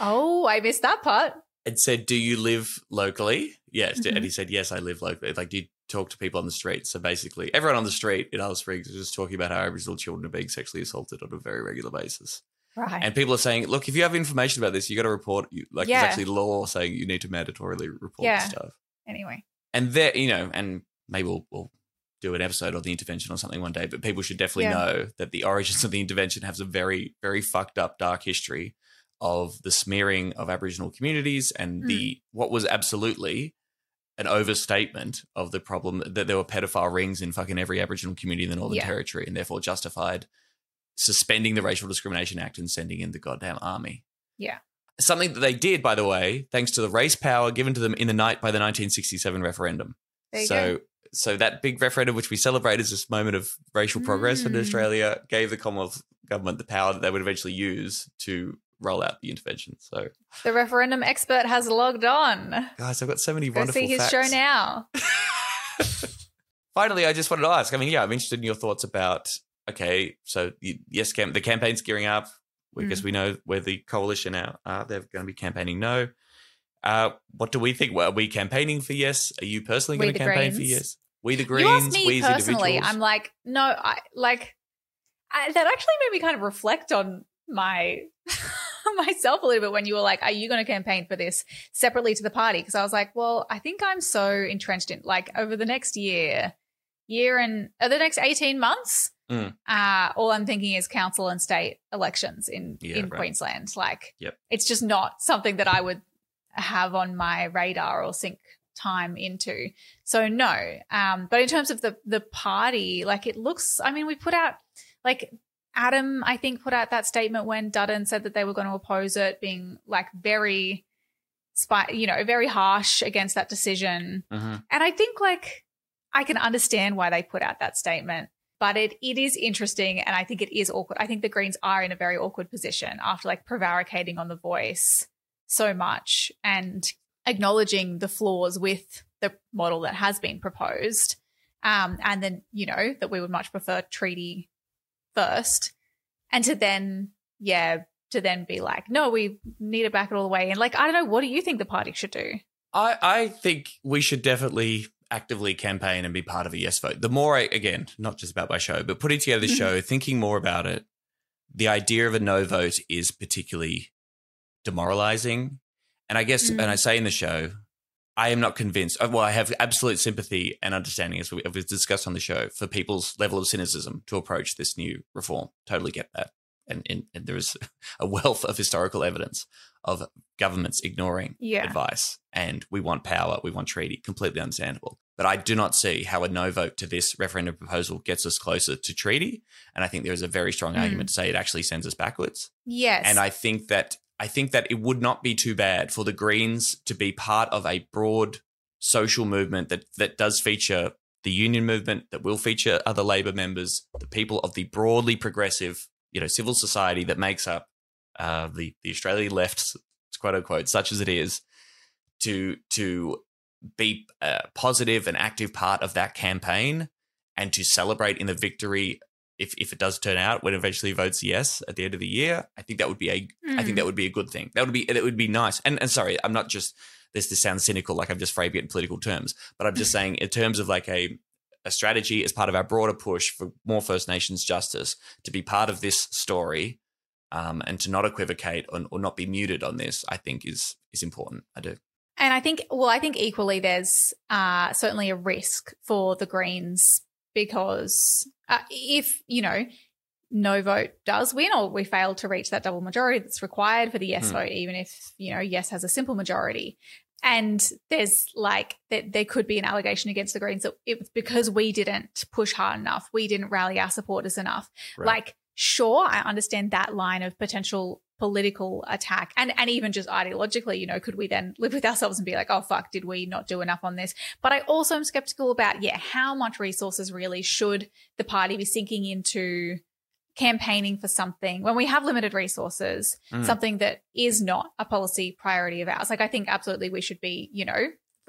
Oh, I missed that part. And said, Do you live locally? Yes. Mhm. And he said, Yes, I live locally. Like, do you talk to people on the street? So basically, everyone on the street in Alice Springs is just talking about how Aboriginal children are being sexually assaulted on a very regular basis. Right. And people are saying, Look, if you have information about this, you got to report. You, like, Yeah. there's actually law saying you need to mandatorily report Yeah. this stuff. anyway. And there, you know, and maybe we'll, we'll do an episode on the intervention or something one day, but people should definitely Yeah. know that the origins of the intervention has a very, very fucked up dark history of the smearing of Aboriginal communities and the what was absolutely an overstatement of the problem that there were pedophile rings in fucking every Aboriginal community in the Northern Yeah. Territory and therefore justified suspending the Racial Discrimination Act and sending in the goddamn army. Yeah. Something that they did, by the way, thanks to the race power given to them in the night by the 1967 referendum. So, go. so that big referendum, which we celebrate as this moment of racial progress in Mm. Australia, gave the Commonwealth government the power that they would eventually use to roll out the intervention. So, The referendum expert has logged on. guys, I've got so many Go wonderful see his facts. show now. Finally, I just wanted to ask. I mean, yeah, I'm interested in your thoughts about. Okay, so yes, cam- the campaign's gearing up. We Mm. guess we know where the coalition are. are. They're going to be campaigning no. Uh, what do we think? Well, are we campaigning for yes? Are you personally going to campaign for yes? We the Greens. you asked me we personally. I'm like, no, I like I, that. Actually, made me kind of reflect on my myself a little bit when you were like, "Are you going to campaign for this separately to the party?" Because I was like, well, I think I'm so entrenched in like over the next year, year and uh, the next eighteen months. Mm. Uh, all I'm thinking is council and state elections in Yeah, in right. Queensland. Like, Yep. it's just not something that I would have on my radar or sink time into. So no. Um, but in terms of the the party, like it looks. I mean, we put out like Adam. I think put out that statement when Dutton said that they were going to oppose it, being like very, spy, you know, very harsh against that decision. Mhm. And I think like I can understand why they put out that statement but it it is interesting, and I think it is awkward. I think the Greens are in a very awkward position after like prevaricating on the voice so much and acknowledging the flaws with the model that has been proposed, um, and then you know that we would much prefer treaty first, and to then yeah to then be like, no, we need to back it all the way. And like, I don't know, what do you think the party should do? I, I think we should definitely actively campaign and be part of a yes vote. The more I, again, not just about my show, but putting together the show, thinking more about it, the idea of a no vote is particularly demoralizing. And I guess, and I mm. say in the show, I am not convinced. uh, Well, I have absolute sympathy and understanding, as we- as we've discussed on the show, for people's level of cynicism to approach this new reform. Totally get that. And, and, and there is a wealth of historical evidence of governments ignoring Yeah. advice. And we want power, we want treaty. Completely understandable. But I do not see how a no vote to this referendum proposal gets us closer to treaty. And I think there is a very strong Mm. argument to say it actually sends us backwards. Yes. And I think that I think that it would not be too bad for the Greens to be part of a broad social movement that that does feature the union movement, that will feature other Labor members, the people of the broadly progressive, you know, civil society that makes up uh, the the Australian left, quote unquote, such as it is, to to be a positive and active part of that campaign and to celebrate in the victory if, if it does turn out when eventually votes yes at the end of the year, I think that would be a I think that would be a good thing. That would be that would be nice. And and sorry, I'm not just this this sounds cynical like I'm just framing it in political terms, but I'm just saying in terms of like a a strategy as part of our broader push for more First Nations justice to be part of this story um, and to not equivocate or, or not be muted on this, I think is is important. I do. And I think, well, I think equally there's uh, certainly a risk for the Greens because uh, if, you know, no vote does win or we fail to reach that double majority that's required for the yes Hmm. vote, even if, you know, yes has a simple majority. And there's like, that there could be an allegation against the Greens that it was because we didn't push hard enough, we didn't rally our supporters enough. Right. Like, sure, I understand that line of potential political attack and and even just ideologically, you know, could we then live with ourselves and be like, oh fuck, did we not do enough on this? But I also am skeptical about, yeah, how much resources really should the party be sinking into campaigning for something when we have limited resources, Mm. something that is not a policy priority of ours. Like I think absolutely we should be, you know,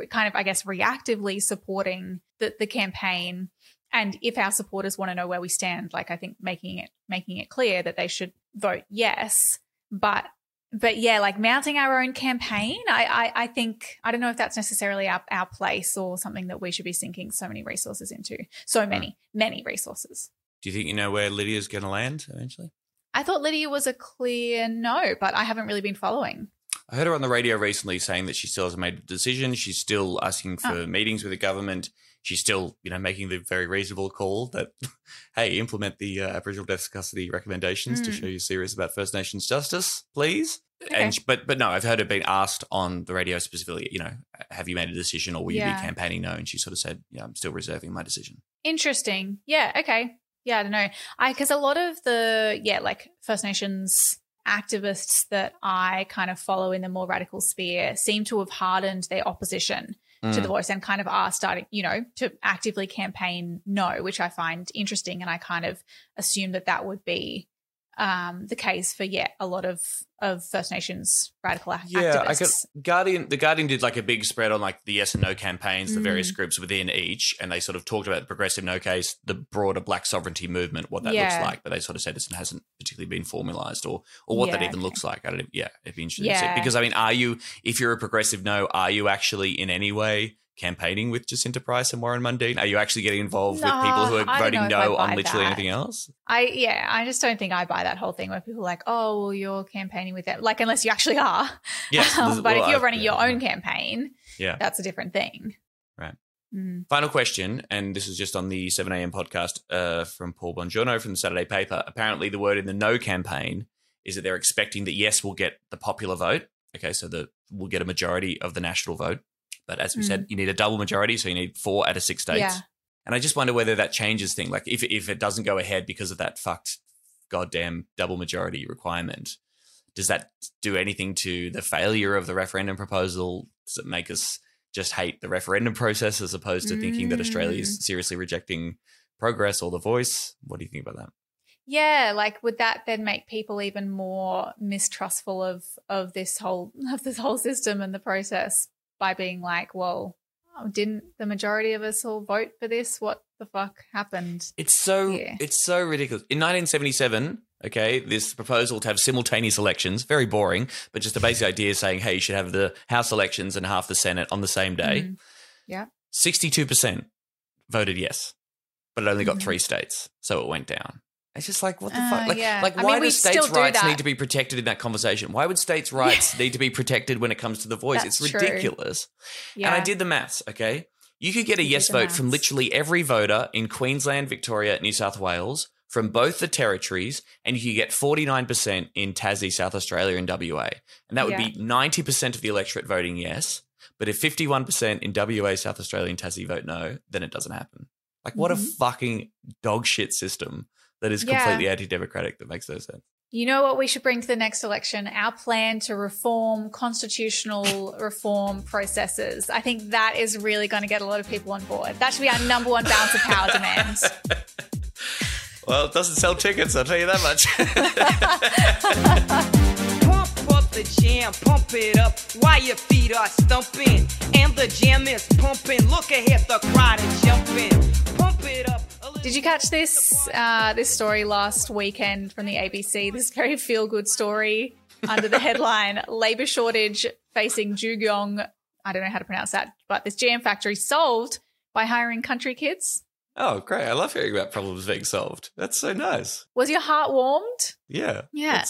kind of, I guess, reactively supporting the, the campaign. And if our supporters want to know where we stand, like I think making it making it clear that they should vote yes. But but yeah, like mounting our own campaign, I I, I think I don't know if that's necessarily our, our place or something that we should be sinking so many resources into. So hmm. many, many resources. Do you think you know where Lydia's going to land eventually? I thought Lydia was a clear no, but I haven't really been following. I heard her on the radio recently saying that she still hasn't made a decision. She's still asking for Oh. meetings with the government. She's still, you know, making the very reasonable call that, hey, implement the uh, Aboriginal Death Custody recommendations to Mm. show you're serious about First Nations justice, please. Okay. And but but no, I've heard her being asked on the radio specifically, you know, have you made a decision or will you be campaigning no? And she sort of said, yeah, I'm still reserving my decision. Interesting. Yeah. Okay. Yeah. I don't know. I because a lot of the yeah like First Nations activists that I kind of follow in the more radical sphere seem to have hardened their opposition to Mm. the voice and kind of are starting, you know, to actively campaign no, which I find interesting, and I kind of assume that that would be um, the case for yeah a lot of of First Nations radical ac- Yeah, I could. Guardian, the Guardian did like a big spread on like the yes and no campaigns, the Mm. various groups within each, and they sort of talked about the progressive no case, the broader black sovereignty movement, what that looks like. But they sort of said it hasn't particularly been formalized or or what that even okay. looks like. I don't. Yeah, it'd be interesting to see. Yeah. Because I mean, are you if you're a progressive no, are you actually in any way? Campaigning with Jacinta Price and Warren Mundine? Are you actually getting involved with people who are voting no on literally that. anything else? I yeah, I just don't think I buy that whole thing where people are like, oh, well, you're campaigning with them. Like, unless you actually are. Yes, Um, but well, if you're I- running yeah, your own yeah. campaign, Yeah. that's a different thing. Right. Mm. Final question, and this is just on the 7 a.m. podcast uh, from Paul Bongiorno from the Saturday paper. Apparently, the word in the no campaign is that they're expecting that yes will get the popular vote. Okay, so that we'll get a majority of the national vote. But as we said, you need a double majority, so you need four out of six states. Yeah. And I just wonder whether that changes thing. Like if if it doesn't go ahead because of that fucked goddamn double majority requirement, does that do anything to the failure of the referendum proposal? Does it make us just hate the referendum process as opposed to thinking that Australia Mm. is seriously rejecting Progress or The Voice? What do you think about that? Yeah, like would that then make people even more mistrustful of of this whole of this whole system and the process by being like, well, oh, didn't the majority of us all vote for this? What the fuck happened? It's so Yeah. it's so ridiculous. In 1977, okay, this proposal to have simultaneous elections, very boring, but just the basic idea saying, hey, you should have the House elections and half the Senate on the same day. Mhm. Yeah. 62% voted yes, but it only got Mhm. three states, so it went down. It's just like what the Uh, fuck? Like, yeah. like I why mean, do states' do rights need to be protected in that conversation? Why would states' rights need to be protected when it comes to the voice? That's it's ridiculous. Yeah. And I did the maths, okay? You could get a You yes vote from literally every voter in Queensland, Victoria, New South Wales, from both the territories, and you could get 49% in Tassie, South Australia, and WA. And that would be 90% of the electorate voting yes. But if 51% in WA, South Australia, and Tassie vote no, then it doesn't happen. Like, what a Mhm. fucking dog shit system that is Yeah. completely anti democratic that makes no sense. You know what we should bring to the next election? Our plan to reform constitutional reform processes. I think that is really going to get a lot of people on board. That should be our number one balance of power demand. Well, it doesn't sell tickets, I'll tell you that much. Pump up the jam, pump it up while your feet are stumping. And the jam is pumping. Look ahead, the crowd is jumping. Pump it up. Did you catch this uh, this story last weekend from the ABC? This very feel good story under the headline "Labor Shortage Facing Jugiong." I don't know how to pronounce that, but this jam factory solved by hiring country kids. oh, great. I love hearing about problems being solved. That's so nice. Was your heart warmed? Yeah. Yeah.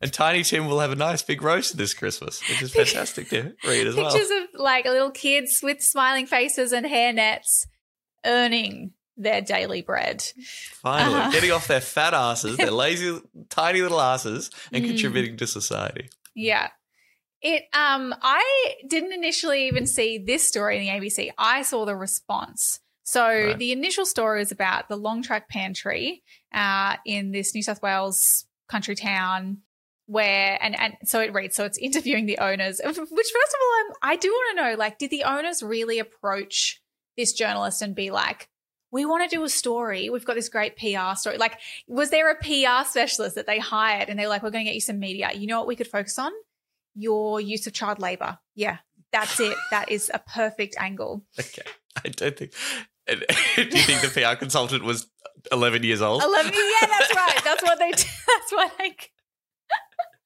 And Tiny Tim will have a nice big roast this Christmas, which is fantastic to read as well. Pictures of like little kids with smiling faces and hair nets earning their daily bread. Finally, Uh-huh. getting off their fat asses, their lazy, tiny little asses, and Mm. contributing to society. Yeah. It um I didn't initially even see this story in the ABC. I saw the response. So Right. the initial story was about the Long Track Pantry uh, in this New South Wales country town where and and so it reads so it's interviewing the owners which first of all I'm, I do want to know like did the owners really approach this journalist and be like we want to do a story. We've got this great PR story. Like, was there a PR specialist that they hired and they were like, we're going to get you some media? You know what we could focus on? Your use of child labor. Yeah, that's it. that is a perfect angle. Okay. I don't think. Do you think the PR consultant was 11 years old? 11. Yeah, that's right. That's what they do. That's what I.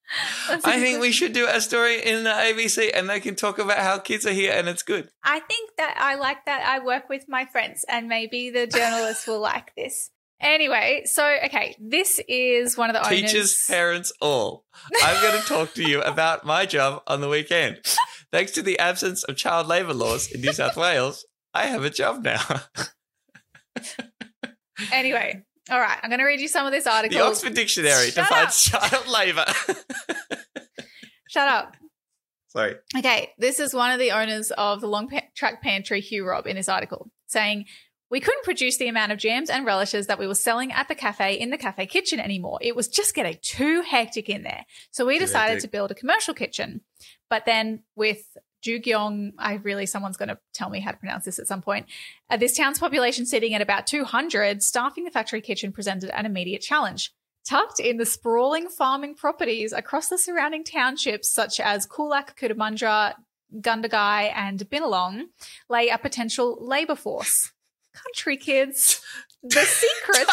I think we should do a story in the ABC and they can talk about how kids are here and it's good. I think that I like that. I work with my friends, and maybe the journalists will like this. Anyway, so okay, this is one of the Teachers, owners. parents, all. I'm going to talk to you about my job on the weekend. Thanks to the absence of child labour laws in New South Wales, I have a job now. Anyway, all right, I'm going to read you some of this article. The Oxford Dictionary Shut defines child labour. Shut up. Sorry. Okay, this is one of the owners of the Long Track Pantry, Hugh Robb, in this article, saying, We couldn't produce the amount of jams and relishes that we were selling at the cafe in the cafe kitchen anymore. It was just getting too hectic in there. So we decided to build a commercial kitchen. But then with Jugiong, I really, someone's going to tell me how to pronounce this at some point. Uh, this town's population sitting at about 200, staffing the factory kitchen presented an immediate challenge. Tucked in the sprawling farming properties across the surrounding townships, such as Coolac, Cootamundra, Gundagai, and Binalong, lay a potential labour force. Country kids. The secret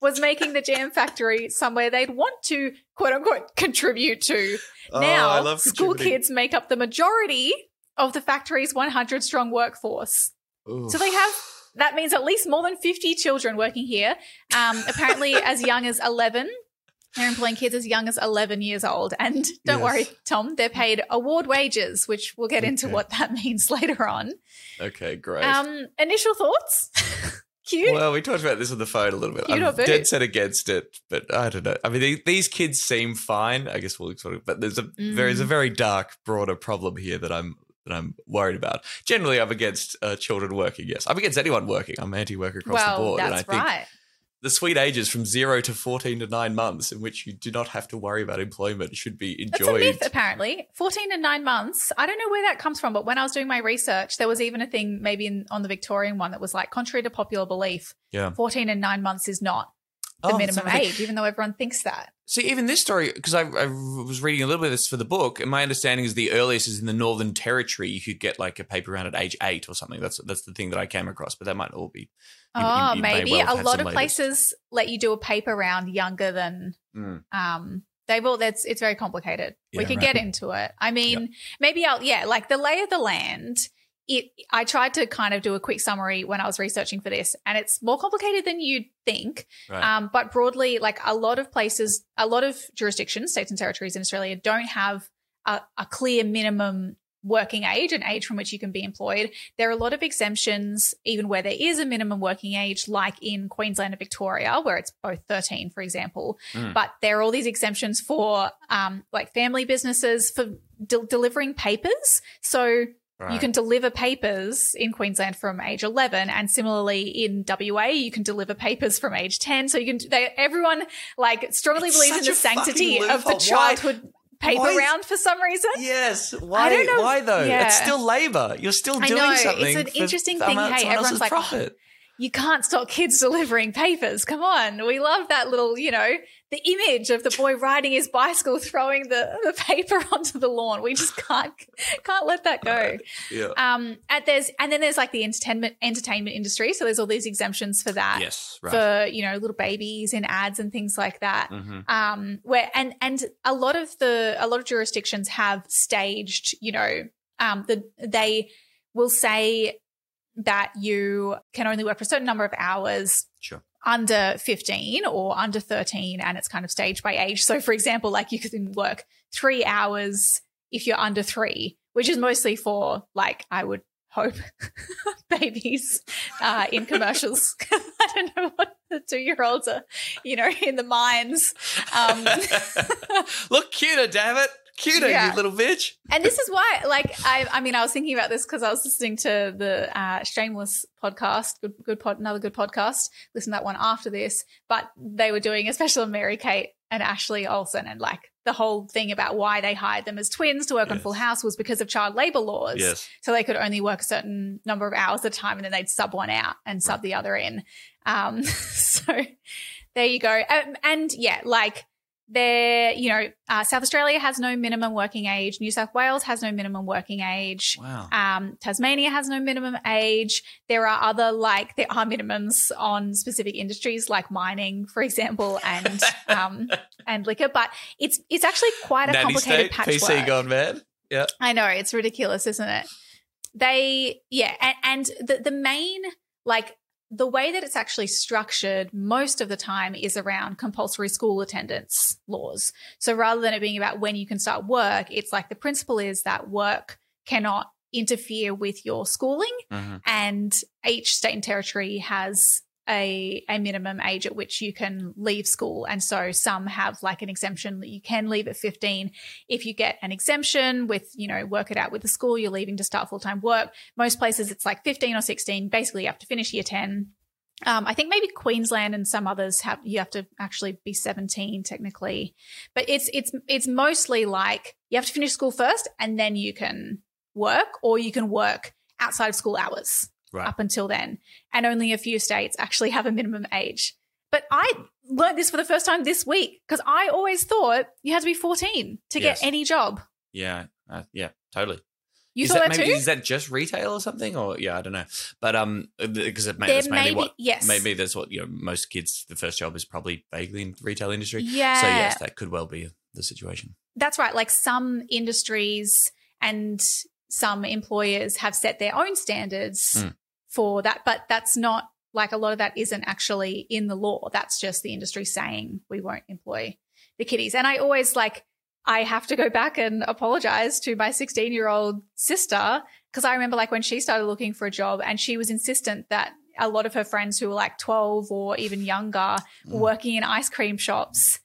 was making the jam factory somewhere they'd want to, quote unquote, contribute to. Oh, now, school kids make up the majority of the factory's 100 strong workforce. Oof. So they have that means at least more than 50 children working here. Um, apparently, as young as 11. They're employing kids as young as 11 years old. And don't Yes. worry, Tom, they're paid award wages, which we'll get into what that means later on. Okay, great. Um, initial thoughts? Cute. Well, we talked about this on the phone a little bit. Cute I'm dead set against it, but I don't know. I mean, the- these kids seem fine. I guess we'll sort of, but there's a there Mm. is a very dark, broader problem here that I'm that I'm worried about. Generally, I'm against uh, children working. Yes, I'm against anyone working. I'm anti-work across well, the board, and I that's think right. The sweet ages from zero to 14 to nine months in which you do not have to worry about employment should be enjoyed. That's myth, apparently. 14 and nine months. I don't know where that comes from, but when I was doing my research, there was even a thing maybe in, on the Victorian one that was like, contrary to popular belief, Yeah. 14 and nine months is not the Oh, minimum age, even though everyone thinks that. See, even this story, because I, I was reading a little bit of this for the book, and my understanding is the earliest is in the Northern Territory. You could get like a paper round at age eight or something. That's that's the thing that I came across, but that might all be. you- you- Oh, you may maybe. well a lot of latest. places let you do a paper round younger than Mm. um they've all that's it's very complicated. we Yeah, could right. get into it. I mean, maybe I'll yeah, like the lay of the land. It I tried to kind of do a quick summary when I was researching for this, and it's more complicated than you'd think. Right. Um, but broadly, like a lot of places, a lot of jurisdictions, states and territories in Australia don't have a, a clear minimum working age, an age from which you can be employed. There are a lot of exemptions, even where there is a minimum working age, like in Queensland and Victoria, where it's both 13, for example. Mm. But there are all these exemptions for um, like family businesses for de- delivering papers. So you can deliver papers in Queensland from age 11, and similarly in WA, you can deliver papers from age 10. So you can, they, everyone like strongly It's believes in the sanctity of the loophole. Why- childhood paper why round for some reason. Yes. Why? don't know. Why though? Yeah. It's still labor. You're still I doing know. It's an interesting thing. Hey, everyone's like, profit. You can't stop kids delivering papers. Come on. We love that little, you know, the image of the boy riding his bicycle throwing the, the paper onto the lawn. We just can't can't let that go. yeah. Um, and there's and then there's like the entertainment entertainment industry. So there's all these exemptions for that. yes. Right. For you know little babies in ads and things like that. Mhm. Um, where and and a lot of the a lot of jurisdictions have staged. You know, um, the they will say that you can only work for a certain number of hours Sure. under 15 or under 13 and it's kind of staged by age so for example like you can work three hours if you're under three which is mostly for like i would hope babies uh, in commercials i don't know what the two-year-olds are you know in the mines um, Look cuter, damn it. Cuter, Yeah. you little bitch. and this is why like i i mean i was thinking about this because i was listening to the uh shameless podcast good good pod another good podcast. Listen to that one after this. But they were doing a special on mary kate and ashley olsen and like the whole thing about why they hired them as twins to work on full house was because of child labor laws. Yes. so they could only work a certain number of hours at a time and then they'd sub one out and sub the other in. Um so there you go. Um, and yeah like there you know uh, south australia has no minimum working age new south wales has no minimum working age Wow. um, Tasmania has no minimum age. There are other like there are minimums on specific industries like mining, for example, and um, and liquor. But it's it's actually quite a Natty complicated state, patchwork. PC gone mad. Yeah. I know it's ridiculous, isn't it? They yeah, and, and the the main like the way that it's actually structured most of the time is around compulsory school attendance laws. So rather than it being about when you can start work, it's like the principle is that work cannot interfere with your schooling Mhm. and each state and territory has a, a minimum age at which you can leave school. And so some have like an exemption that you can leave at 15. If you get an exemption with, you know, work it out with the school, you're leaving to start full time work. Most places it's like 15 or 16. Basically, you have to finish year 10. Um, I think maybe Queensland and some others have you have to actually be 17 technically, but it's it's it's mostly like you have to finish school first and then you can work, or you can work outside of school hours Right. up until then. And only a few states actually have a minimum age. But I learned this for the first time this week because I always thought you had to be 14 to Yes. get any job. Yeah. Uh, yeah. Totally. You is thought that, maybe, too? Is that just retail or something? Or yeah, I don't know. But um, because it may, that's mainly may be- what yes. maybe that's what you know. Most kids, the first job is probably vaguely in the retail industry. Yeah. So yes, that could well be the situation. That's right. Like some industries and some employers have set their own standards Mm. for that, but that's not like a lot of that isn't actually in the law. That's just the industry saying we won't employ the kiddies. And I always like, I have to go back and apologize to my 16 year old sister because I remember like when she started looking for a job and she was insistent that a lot of her friends who were like 12 or even younger were Mm. working in ice cream shops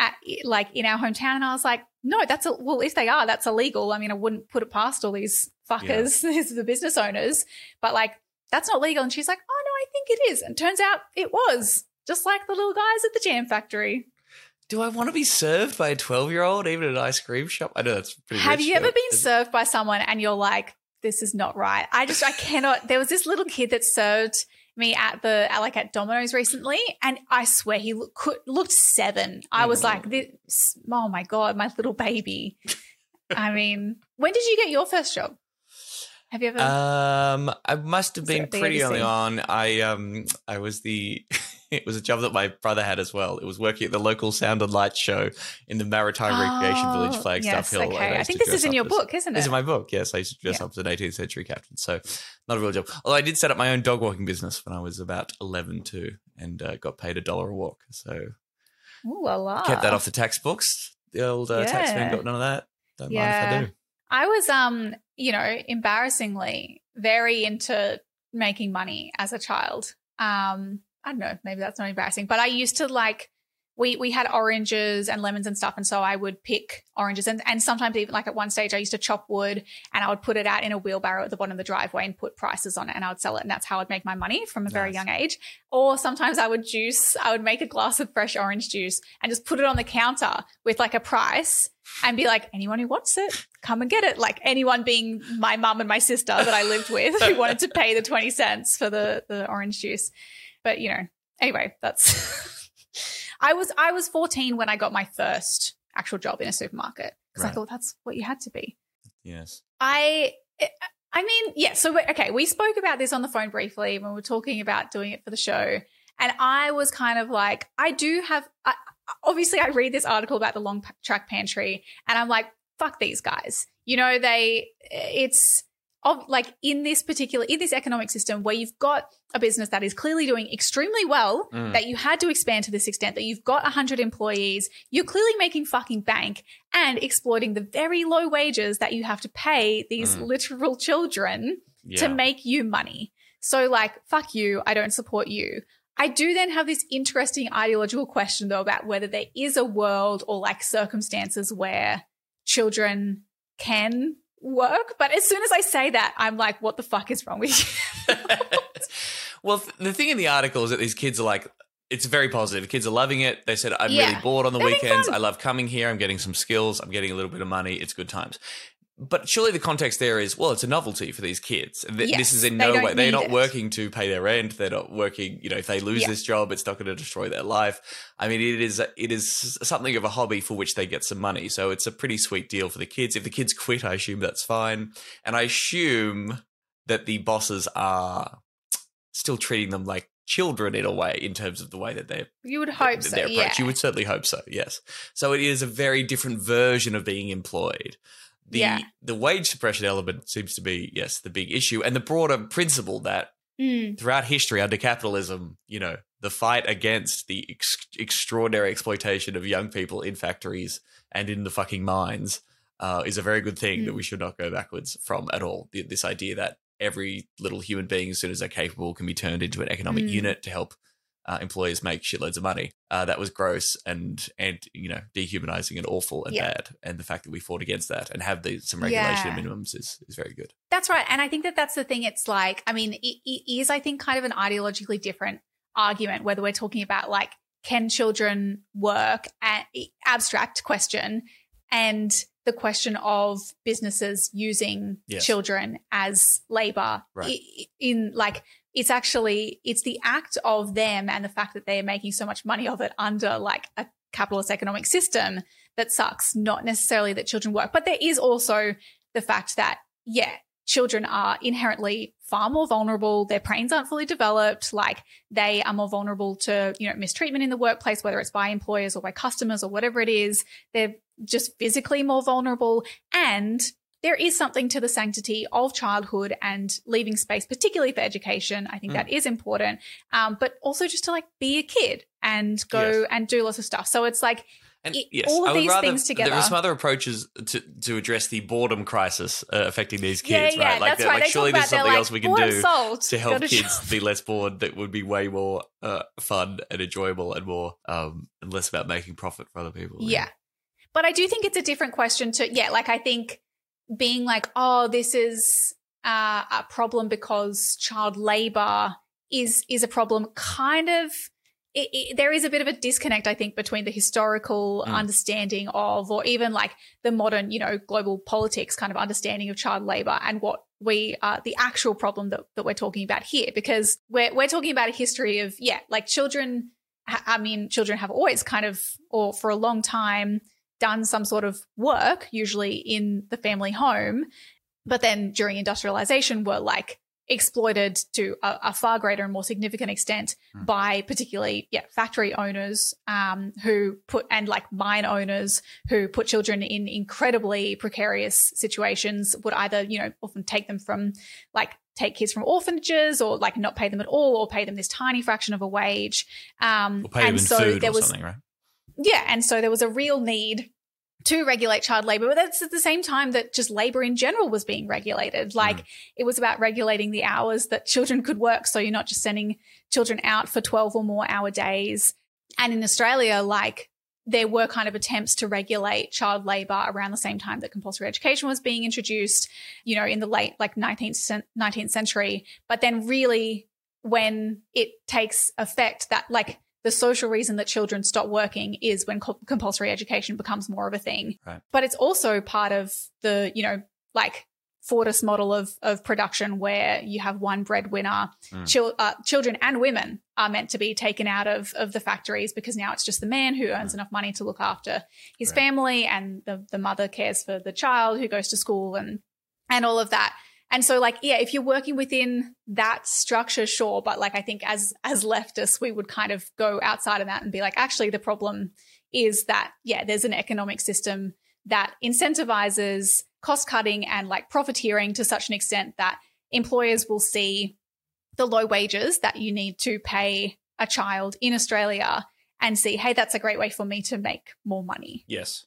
at like in our hometown. And I was like, no, that's a, well, if they are, that's illegal. I mean, I wouldn't put it past all these fuckers, these are the business owners, but like, that's not legal. And she's like, oh no, I think it is. And turns out it was just like the little guys at the jam factory. Do I want to be served by a 12 year old, even at an ice cream shop? I know that's pretty Have you ever been served by someone and you're like, this is not right? I just, I cannot. There was this little kid that served me at the, at like at Domino's recently, and I swear he look, could, looked seven. I was like, this, oh my God, my little baby. I mean, when did you get your first job? Have you ever? Um, I must have been pretty early on. I um, I was the. it was a job that my brother had as well. It was working at the local Sound and Light show in the Maritime Recreation Village, Oh, Flagstaff yes, Hill. okay. I used think this is in your as- book, isn't it? This is my book. Yes, I used to dress Yeah. up as an 18th century captain. So, not a real job. Although I did set up my own dog walking business when I was about 11 too, and uh, got paid a dollar a walk. So Ooh la la. kept that off the tax books. The old uh, tax man got none of that. Don't Yeah. mind if I do. I was, um, you know, embarrassingly very into making money as a child. Um, I don't know, maybe that's not embarrassing, but I used to like we we had oranges and lemons and stuff, and so I would pick oranges and and sometimes even like at one stage I used to chop wood and I would put it out in a wheelbarrow at the bottom of the driveway and put prices on it and I would sell it and that's how I'd make my money from a very Nice. young age. Or sometimes I would juice, I would make a glass of fresh orange juice and just put it on the counter with like a price and be like, anyone who wants it, come and get it. Like anyone being my mum and my sister that I lived with who wanted to pay the 20 cents for the, the orange juice. But you know, anyway, that's I was I was 14 when I got my first actual job in a supermarket. Because I thought that's what you had to be. Yes. Eh, I I mean, yeah, so we- okay, we spoke about this on the phone briefly when we were talking about doing it for the show. And I was kind of like, I do have I, obviously I read this article about the long track pantry and I'm like, fuck these guys. You know, they eh, it's of like in this particular in this economic system where you've got a business that is clearly doing extremely well Mm. that you had to expand to this extent that you've got 100 employees you're clearly making fucking bank and exploiting the very low wages that you have to pay these Mm. literal children Yeah. to make you money. So, like, fuck you, I don't support you. I do then have this interesting ideological question, though, about whether there is a world or like circumstances where children can work. But as soon as I say that, I'm like, what the fuck is wrong with you? well, th- the thing in the article is that these kids are like, it's very positive. The kids are loving it. They said, I'm Yeah. really bored on the They're weekends. I love coming here. I'm getting some skills. I'm getting a little bit of money. It's good times. But surely the context there is, well, it's a novelty for these kids. Th- Yes, this is in no way, they're not it. working to pay their rent. They're not working, you know, if they lose Yeah. this job, it's not going to destroy their life. I mean, it is, it is something of a hobby for which they get some money. So it's a pretty sweet deal for the kids. If the kids quit, I assume that's fine. And I assume that the bosses are still treating them like children in a way in terms of the way that they're you would hope so. their approach. Yeah. You would certainly hope so, yes. So it is a very different version of being employed. The Yeah. the wage suppression element seems to be, yes, the big issue. And the broader principle that Mm. throughout history under capitalism, you know, the fight against the ex- extraordinary exploitation of young people in factories and in the fucking mines uh, is a very good thing that Mm. we should not go backwards from at all. The, this idea that every little human being, as soon as they're capable, can be turned into an economic Mm. unit to help uh, employers make shitloads of money. Uh, that was gross and and you know dehumanizing and awful and Yeah. bad. And the fact that we fought against that and have the, some regulation Yeah. minimums is is very good. That's right. And I think that that's the thing. It's like, I mean, it, it is, I think, kind of an ideologically different argument, whether we're talking about like, can children work? At, abstract question. And the question of businesses using Yes. children as labor Right. i- in like, it's actually, it's the act of them and the fact that they're making so much money of it under like a capitalist economic system that sucks, not necessarily that children work. But there is also the fact that, yeah, children are inherently far more vulnerable. Their brains aren't fully developed. Like they are more vulnerable to, you know, mistreatment in the workplace, whether it's by employers or by customers or whatever it is. They're just physically more vulnerable. And there is something to the sanctity of childhood and leaving space, particularly for education. I think Mm. that is important. Um, but also just to like be a kid and go Yes. and do lots of stuff. So it's like, And It- yes, all of these rather, things together. There are some other approaches to, to address the boredom crisis uh, affecting these kids, yeah, right? Like, that's right. like surely there's something like, else we can do salt, to help kids be less bored. That would be way more uh, fun and enjoyable and more um, and less about making profit for other people. Yeah. But I do think it's a different question to, yeah, like I think being like, oh, this is uh, a problem because child labor is is a problem kind of it, it, there is a bit of a disconnect, I think, between the historical Mm. understanding of, or even like the modern, you know, global politics kind of understanding of child labor and what we, uh, the actual problem that, that we're talking about here, because we're, we're talking about a history of, yeah, like children, I mean, children have always kind of, or for a long time, done some sort of work, usually in the family home, but then during industrialization were like exploited to a, a far greater and more significant extent by particularly yeah factory owners um, who put and like mine owners who put children in incredibly precarious situations would either you know often take them from like take kids from orphanages or like not pay them at all or pay them this tiny fraction of a wage um, Or pay them and in so food there or was something, right? Yeah, and so there was a real need to regulate child labor, but that's at the same time that just labor in general was being regulated. Mm. Like it was about regulating the hours that children could work. So you're not just sending children out for 12 or more hour days. And in Australia, like there were kind of attempts to regulate child labor around the same time that compulsory education was being introduced, you know, in the late like 19th, 19th century. But then really when it takes effect that like the social reason that children stop working is when co- compulsory education becomes more of a thing. Right. But it's also part of the, you know, like Fordist model of of production where you have one breadwinner. Mm. Chil- uh, children and women are meant to be taken out of of the factories because now it's just the man who earns enough money to look after his Right. family, and the the mother cares for the child who goes to school and and all of that. And so like yeah, if you're working within that structure, sure, but like I think as as leftists, we would kind of go outside of that and be like, actually, the problem is that yeah, there's an economic system that incentivizes cost cutting and like profiteering to such an extent that employers will see the low wages that you need to pay a child in Australia and see, hey, that's a great way for me to make more money. Yes.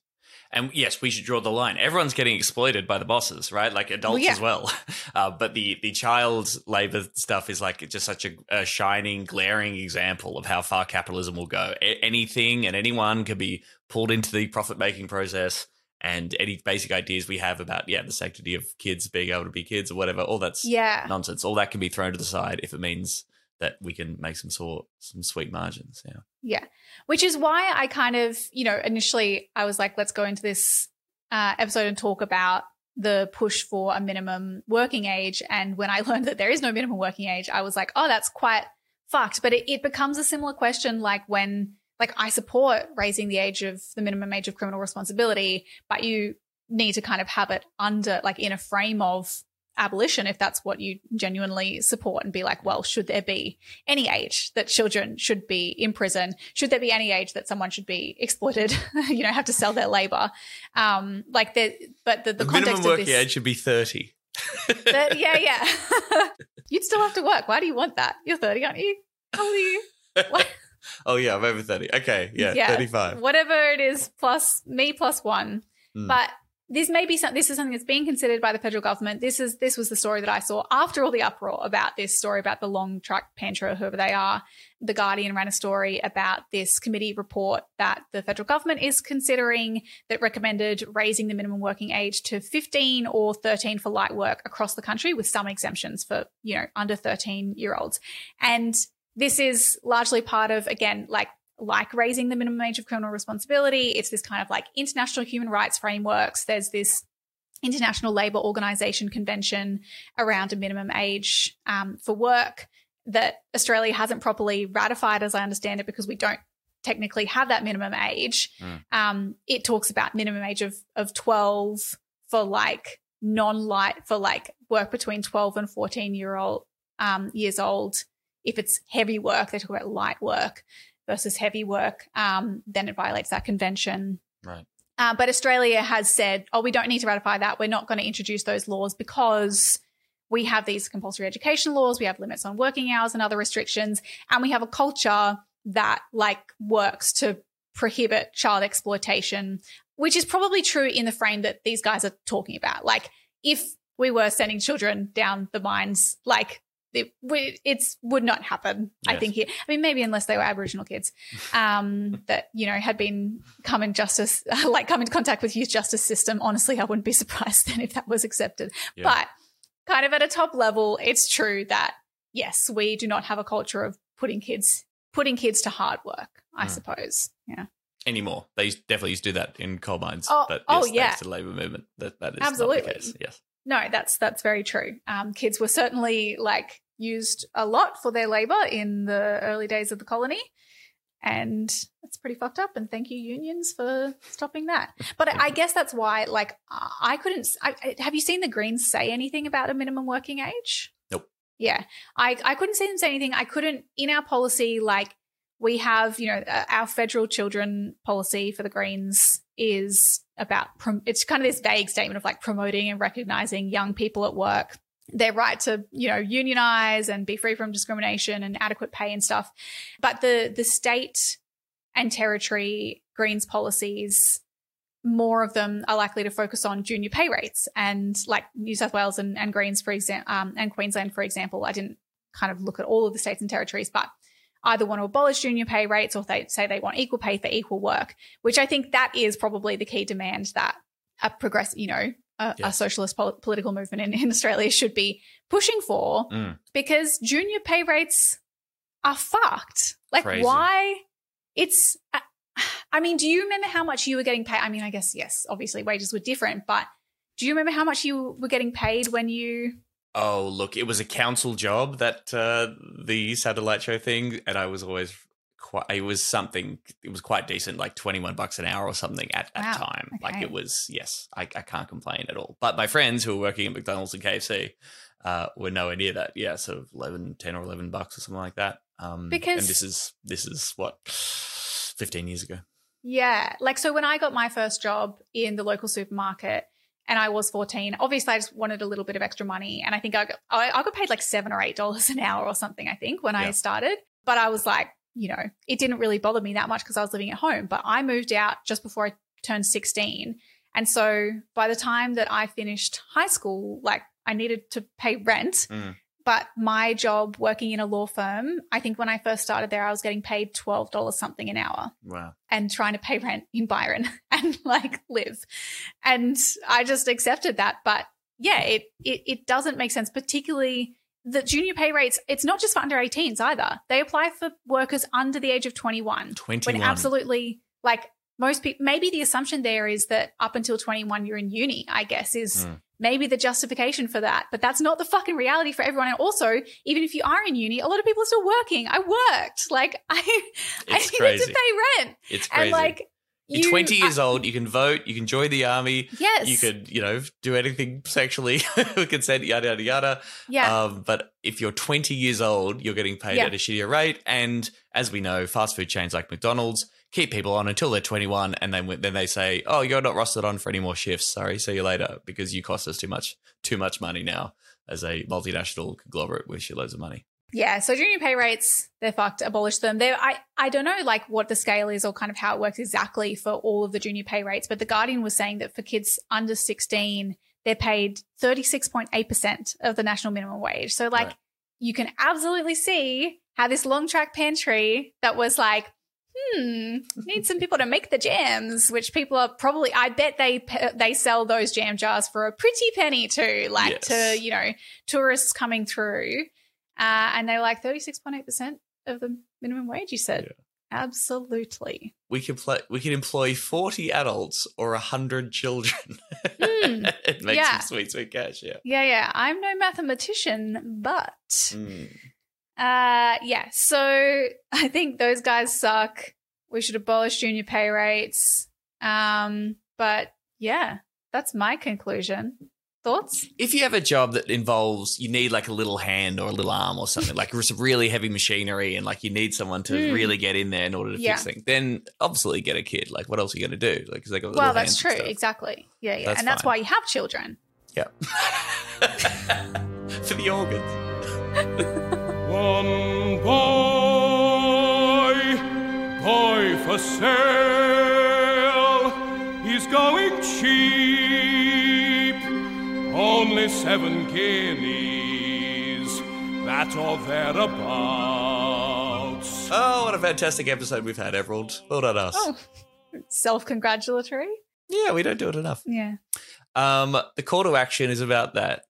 And yes, we should draw the line. Everyone's getting exploited by the bosses, right? Like adults yeah. as well. Uh, but the the child labor stuff is like just such a, a shining, glaring example of how far capitalism will go. A- anything and anyone can be pulled into the profit making process, and any basic ideas we have about yeah the sanctity of kids being able to be kids or whatever, all that's Yeah. nonsense. All that can be thrown to the side if it means that we can make some sort some sweet margins. Yeah. Yeah. Which is why I kind of, you know, initially I was like, let's go into this uh, episode and talk about the push for a minimum working age. And when I learned that there is no minimum working age, I was like, oh, that's quite fucked. But it, it becomes a similar question like when, like, I support raising the age of the minimum age of criminal responsibility, but you need to kind of have it under, like, in a frame of abolition if that's what you genuinely support and be like well should there be any age that children should be in prison should there be any age that someone should be exploited you know have to sell their labor um like the but the, the, The, context minimum of working this age should be thirty. that- yeah yeah you'd still have to work why do you want that you're 30 aren't you how old are you What? oh yeah, I'm over thirty. Okay, yeah, yeah, thirty-five. whatever it is plus me plus one Hmm. but this may be some, this is something that's being considered by the federal government. This is this was the story that I saw after all the uproar about this story about the long truck pantry, whoever they are. The Guardian ran a story about this committee report that the federal government is considering that recommended raising the minimum working age to 15 or 13 for light work across the country, with some exemptions for you know under 13 year olds. And this is largely part of again like like raising the minimum age of criminal responsibility. It's this kind of like international human rights frameworks. There's this International Labour Organization convention around a minimum age um, for work that Australia hasn't properly ratified, as I understand it, because we don't technically have that minimum age. Mm. Um, it talks about minimum age of of 12 for like non-light for like work between 12 and 14 year old um, years old. If it's heavy work, they talk about light work versus heavy work, um, then it violates that convention. Right. Uh, but Australia has said, oh, we don't need to ratify that. We're not going to introduce those laws because we have these compulsory education laws, we have limits on working hours and other restrictions, and we have a culture that like works to prohibit child exploitation, which is probably true in the frame that these guys are talking about. Like if we were sending children down the mines, like it it's would not happen. I think here. I mean, maybe unless they were Aboriginal kids um, that you know had been come in justice, like come into contact with youth justice system. Honestly, I wouldn't be surprised then if that was accepted. Yeah. But kind of at a top level, it's true that yes, we do not have a culture of putting kids putting kids to hard work, I Mm. suppose. Yeah. Anymore. They definitely used to do that in coal mines. Oh- but oh, yes, yeah. thanks to the labour movement, that, that is Absolutely. the case. Yes. No, that's that's very true. Um, kids were certainly like used a lot for their labor in the early days of the colony, and it's pretty fucked up. And thank you, unions, for stopping that. But I, guess that's why, like, I couldn't. I, have you seen the Greens say anything about a minimum working age? Nope. Yeah, I I couldn't see them say anything. I couldn't in our policy like. We have, you know, uh, our federal children policy for the Greens is about, prom- it's kind of this vague statement of like promoting and recognizing young people at work, their right to, you know, unionize and be free from discrimination and adequate pay and stuff. But the, the state and territory Greens policies, more of them are likely to focus on junior pay rates and like New South Wales and, and Greens, for example, um, and Queensland, for example. I didn't kind of look at all of the states and territories, but either want to abolish junior pay rates or they say they want equal pay for equal work, which I think that is probably the key demand that a progress, you know, a, a socialist pol- political movement in, in Australia should be pushing for Mm. because junior pay rates are fucked. Like, Crazy. why? It's, I- I mean, do you remember how much you were getting paid? I mean, I guess, yes, obviously wages were different, but do you remember how much you were getting paid when you Oh, look, it was a council job that uh, the satellite show thing, and I was always quite. It was something. It was quite decent, like twenty one bucks an hour or something at Wow, at time. Like it was. Yes, I, I can't complain at all. But my friends who were working at McDonald's and KFC uh, were nowhere near that. Yeah, sort of 11, 10 or eleven bucks or something like that. Um, Because- and this is this is what fifteen years ago. Yeah. Like, so when I got my first job in the local supermarket and I was 14, obviously I just wanted a little bit of extra money. And I think I got, I, I got paid like seven or eight dollars an hour or something, I think, when I started. But I was like, you know, it didn't really bother me that much because I was living at home. But I moved out just before I turned 16. And so by the time that I finished high school, like I needed to pay rent. Mm. But my job working in a law firm, I think when I first started there, I was getting paid $12 something an hour Wow. and trying to pay rent in Byron and like live. And I just accepted that. But yeah, it, it it doesn't make sense, particularly the junior pay rates. It's not just for under 18s either. They apply for workers under the age of 21. Twenty When absolutely like most people maybe the assumption there is that up until 21 you're in uni, I guess, is Mm. maybe the justification for that. But that's not the fucking reality for everyone. And also, even if you are in uni, a lot of people are still working. I worked. Like I I needed crazy. to pay rent. It's crazy. And like You're you- 20 years I- old. You can vote. You can join the army. Yes. You could, you know, do anything sexually with consent, yada, yada, yada. Yeah. Um, but if you're 20 years old, you're getting paid Yeah. at a shittier rate. And as we know, fast food chains like McDonald's keep people on until they're 21. And then, then they say, oh, you're not rostered on for any more shifts. Sorry. See you later because you cost us too much, too much money now as a multinational conglomerate with shitloads of money. Yeah, so junior pay rates, they're fucked. Abolish them. They, I, I don't know like what the scale is or kind of how it works exactly for all of the junior pay rates, but the Guardian was saying that for kids under sixteen, they're paid thirty six point eight percent of the national minimum wage. So like, Right. you can absolutely see how this long track pantry that was like, hmm, need some people to make the jams, which people are probably. I bet they they sell those jam jars for a pretty penny too, like Yes. to you know tourists coming through. Uh, and they were like 36.8% of the minimum wage, you said. Absolutely. We can play, we can employ 40 adults or 100 children. Hmm. it makes Yeah. some sweet, sweet cash. Yeah. Yeah, yeah. I'm no mathematician, but Mm. uh, yeah. So I think those guys suck. We should abolish junior pay rates. Um, but yeah, that's my conclusion. Thoughts? If you have a job that involves you need like a little hand or a little arm or something, like some really heavy machinery, and like you need someone to Mm. really get in there in order to Yeah. fix things, then obviously get a kid. Like, what else are you going to do? Like, because they got little Well, that's hands true. and. Exactly. Yeah, yeah. That's and that's fine. why you have children. Yeah. For the organs. One boy, boy for sale. He's going cheap, only seven guineas, that or thereabouts. Oh, what a fantastic episode we've had, Emerald. Well done, us. Oh, self congratulatory. Yeah, we don't do it enough. Yeah. Um, the call to action is about that.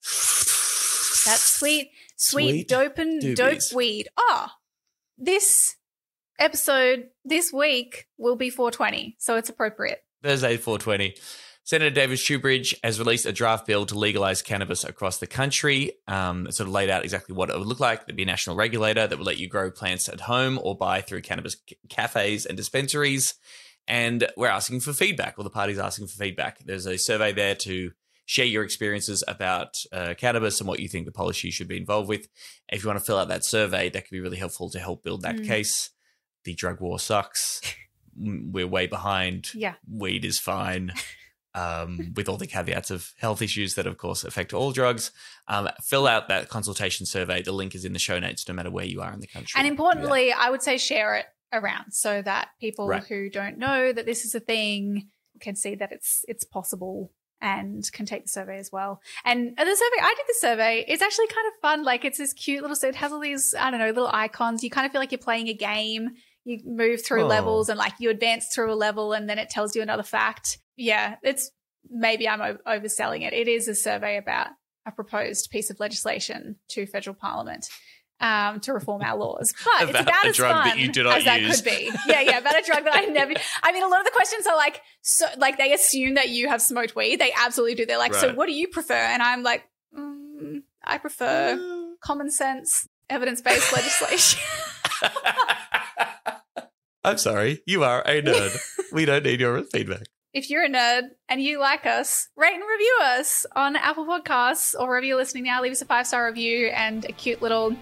That sweet, sweet, Sweet dope and dope doobies. weed. Oh, this episode this week will be 420, so it's appropriate. Thursday, 420. Senator David Shoebridge has released a draft bill to legalize cannabis across the country. Um, it sort of laid out exactly what it would look like. There'd be a national regulator that would let you grow plants at home or buy through cannabis c- cafes and dispensaries. And we're asking for feedback, or the party's asking for feedback. There's a survey there to share your experiences about uh, cannabis and what you think the policy should be involved with. If you want to fill out that survey, that could be really helpful to help build that Mm. case. The drug war sucks. We're way behind. Yeah. Weed is fine. Um, with all the caveats of health issues that, of course, affect all drugs. Um, fill out that consultation survey. The link is in the show notes, no matter where you are in the country. And importantly, I would say share it around so that people Right. who don't know that this is a thing can see that it's it's possible and can take the survey as well. And the survey, I did the survey. It's actually kind of fun. Like it's this cute little. So it has all these I don't know little icons. You kind of feel like you're playing a game. You move through Oh. levels and like you advance through a level and then it tells you another fact. Yeah, it's maybe I'm o- overselling it. It is a survey about a proposed piece of legislation to federal parliament um, to reform our laws. But it's About about a as drug fun that you do not as that use. could be. Yeah, yeah, about a drug that I never. I mean, a lot of the questions are like, so like they assume that you have smoked weed. They absolutely do. They're like, so what do you prefer? And I'm like, mm, I prefer common sense, evidence based legislation. I'm sorry, you are a nerd. we don't need your feedback. If you're a nerd and you like us, rate and review us on Apple Podcasts or wherever you're listening now. Leave us a five star review and a cute little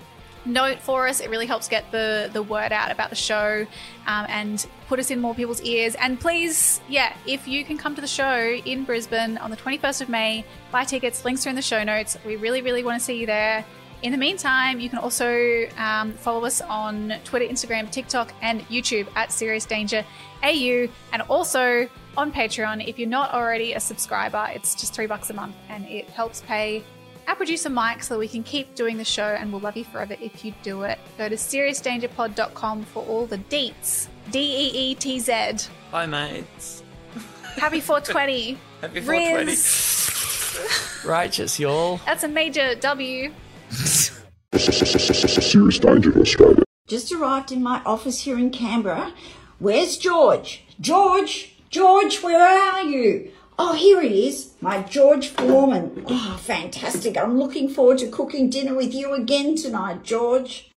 note for us. It really helps get the the word out about the show um, and put us in more people's ears. And please, yeah, if you can come to the show in Brisbane on the 21st of May, buy tickets. Links are in the show notes. We really, really want to see you there. In the meantime, you can also um, follow us on Twitter, Instagram, TikTok, and YouTube at Serious Danger AU, and also on Patreon. If you're not already a subscriber, it's just three bucks a month, and it helps pay our producer Mike so we can keep doing the show, and we'll love you forever if you do it. Go to seriousdangerpod.com for all the deets. D E E T Z. Bye, mates. Happy 420. Happy 420. Righteous, y'all. That's a major W. Serious danger to Australia. Just arrived in my office here in Canberra. Where's George? George? George, where are you? Oh, here he is, my George Foreman. Oh, fantastic. I'm looking forward to cooking dinner with you again tonight, George.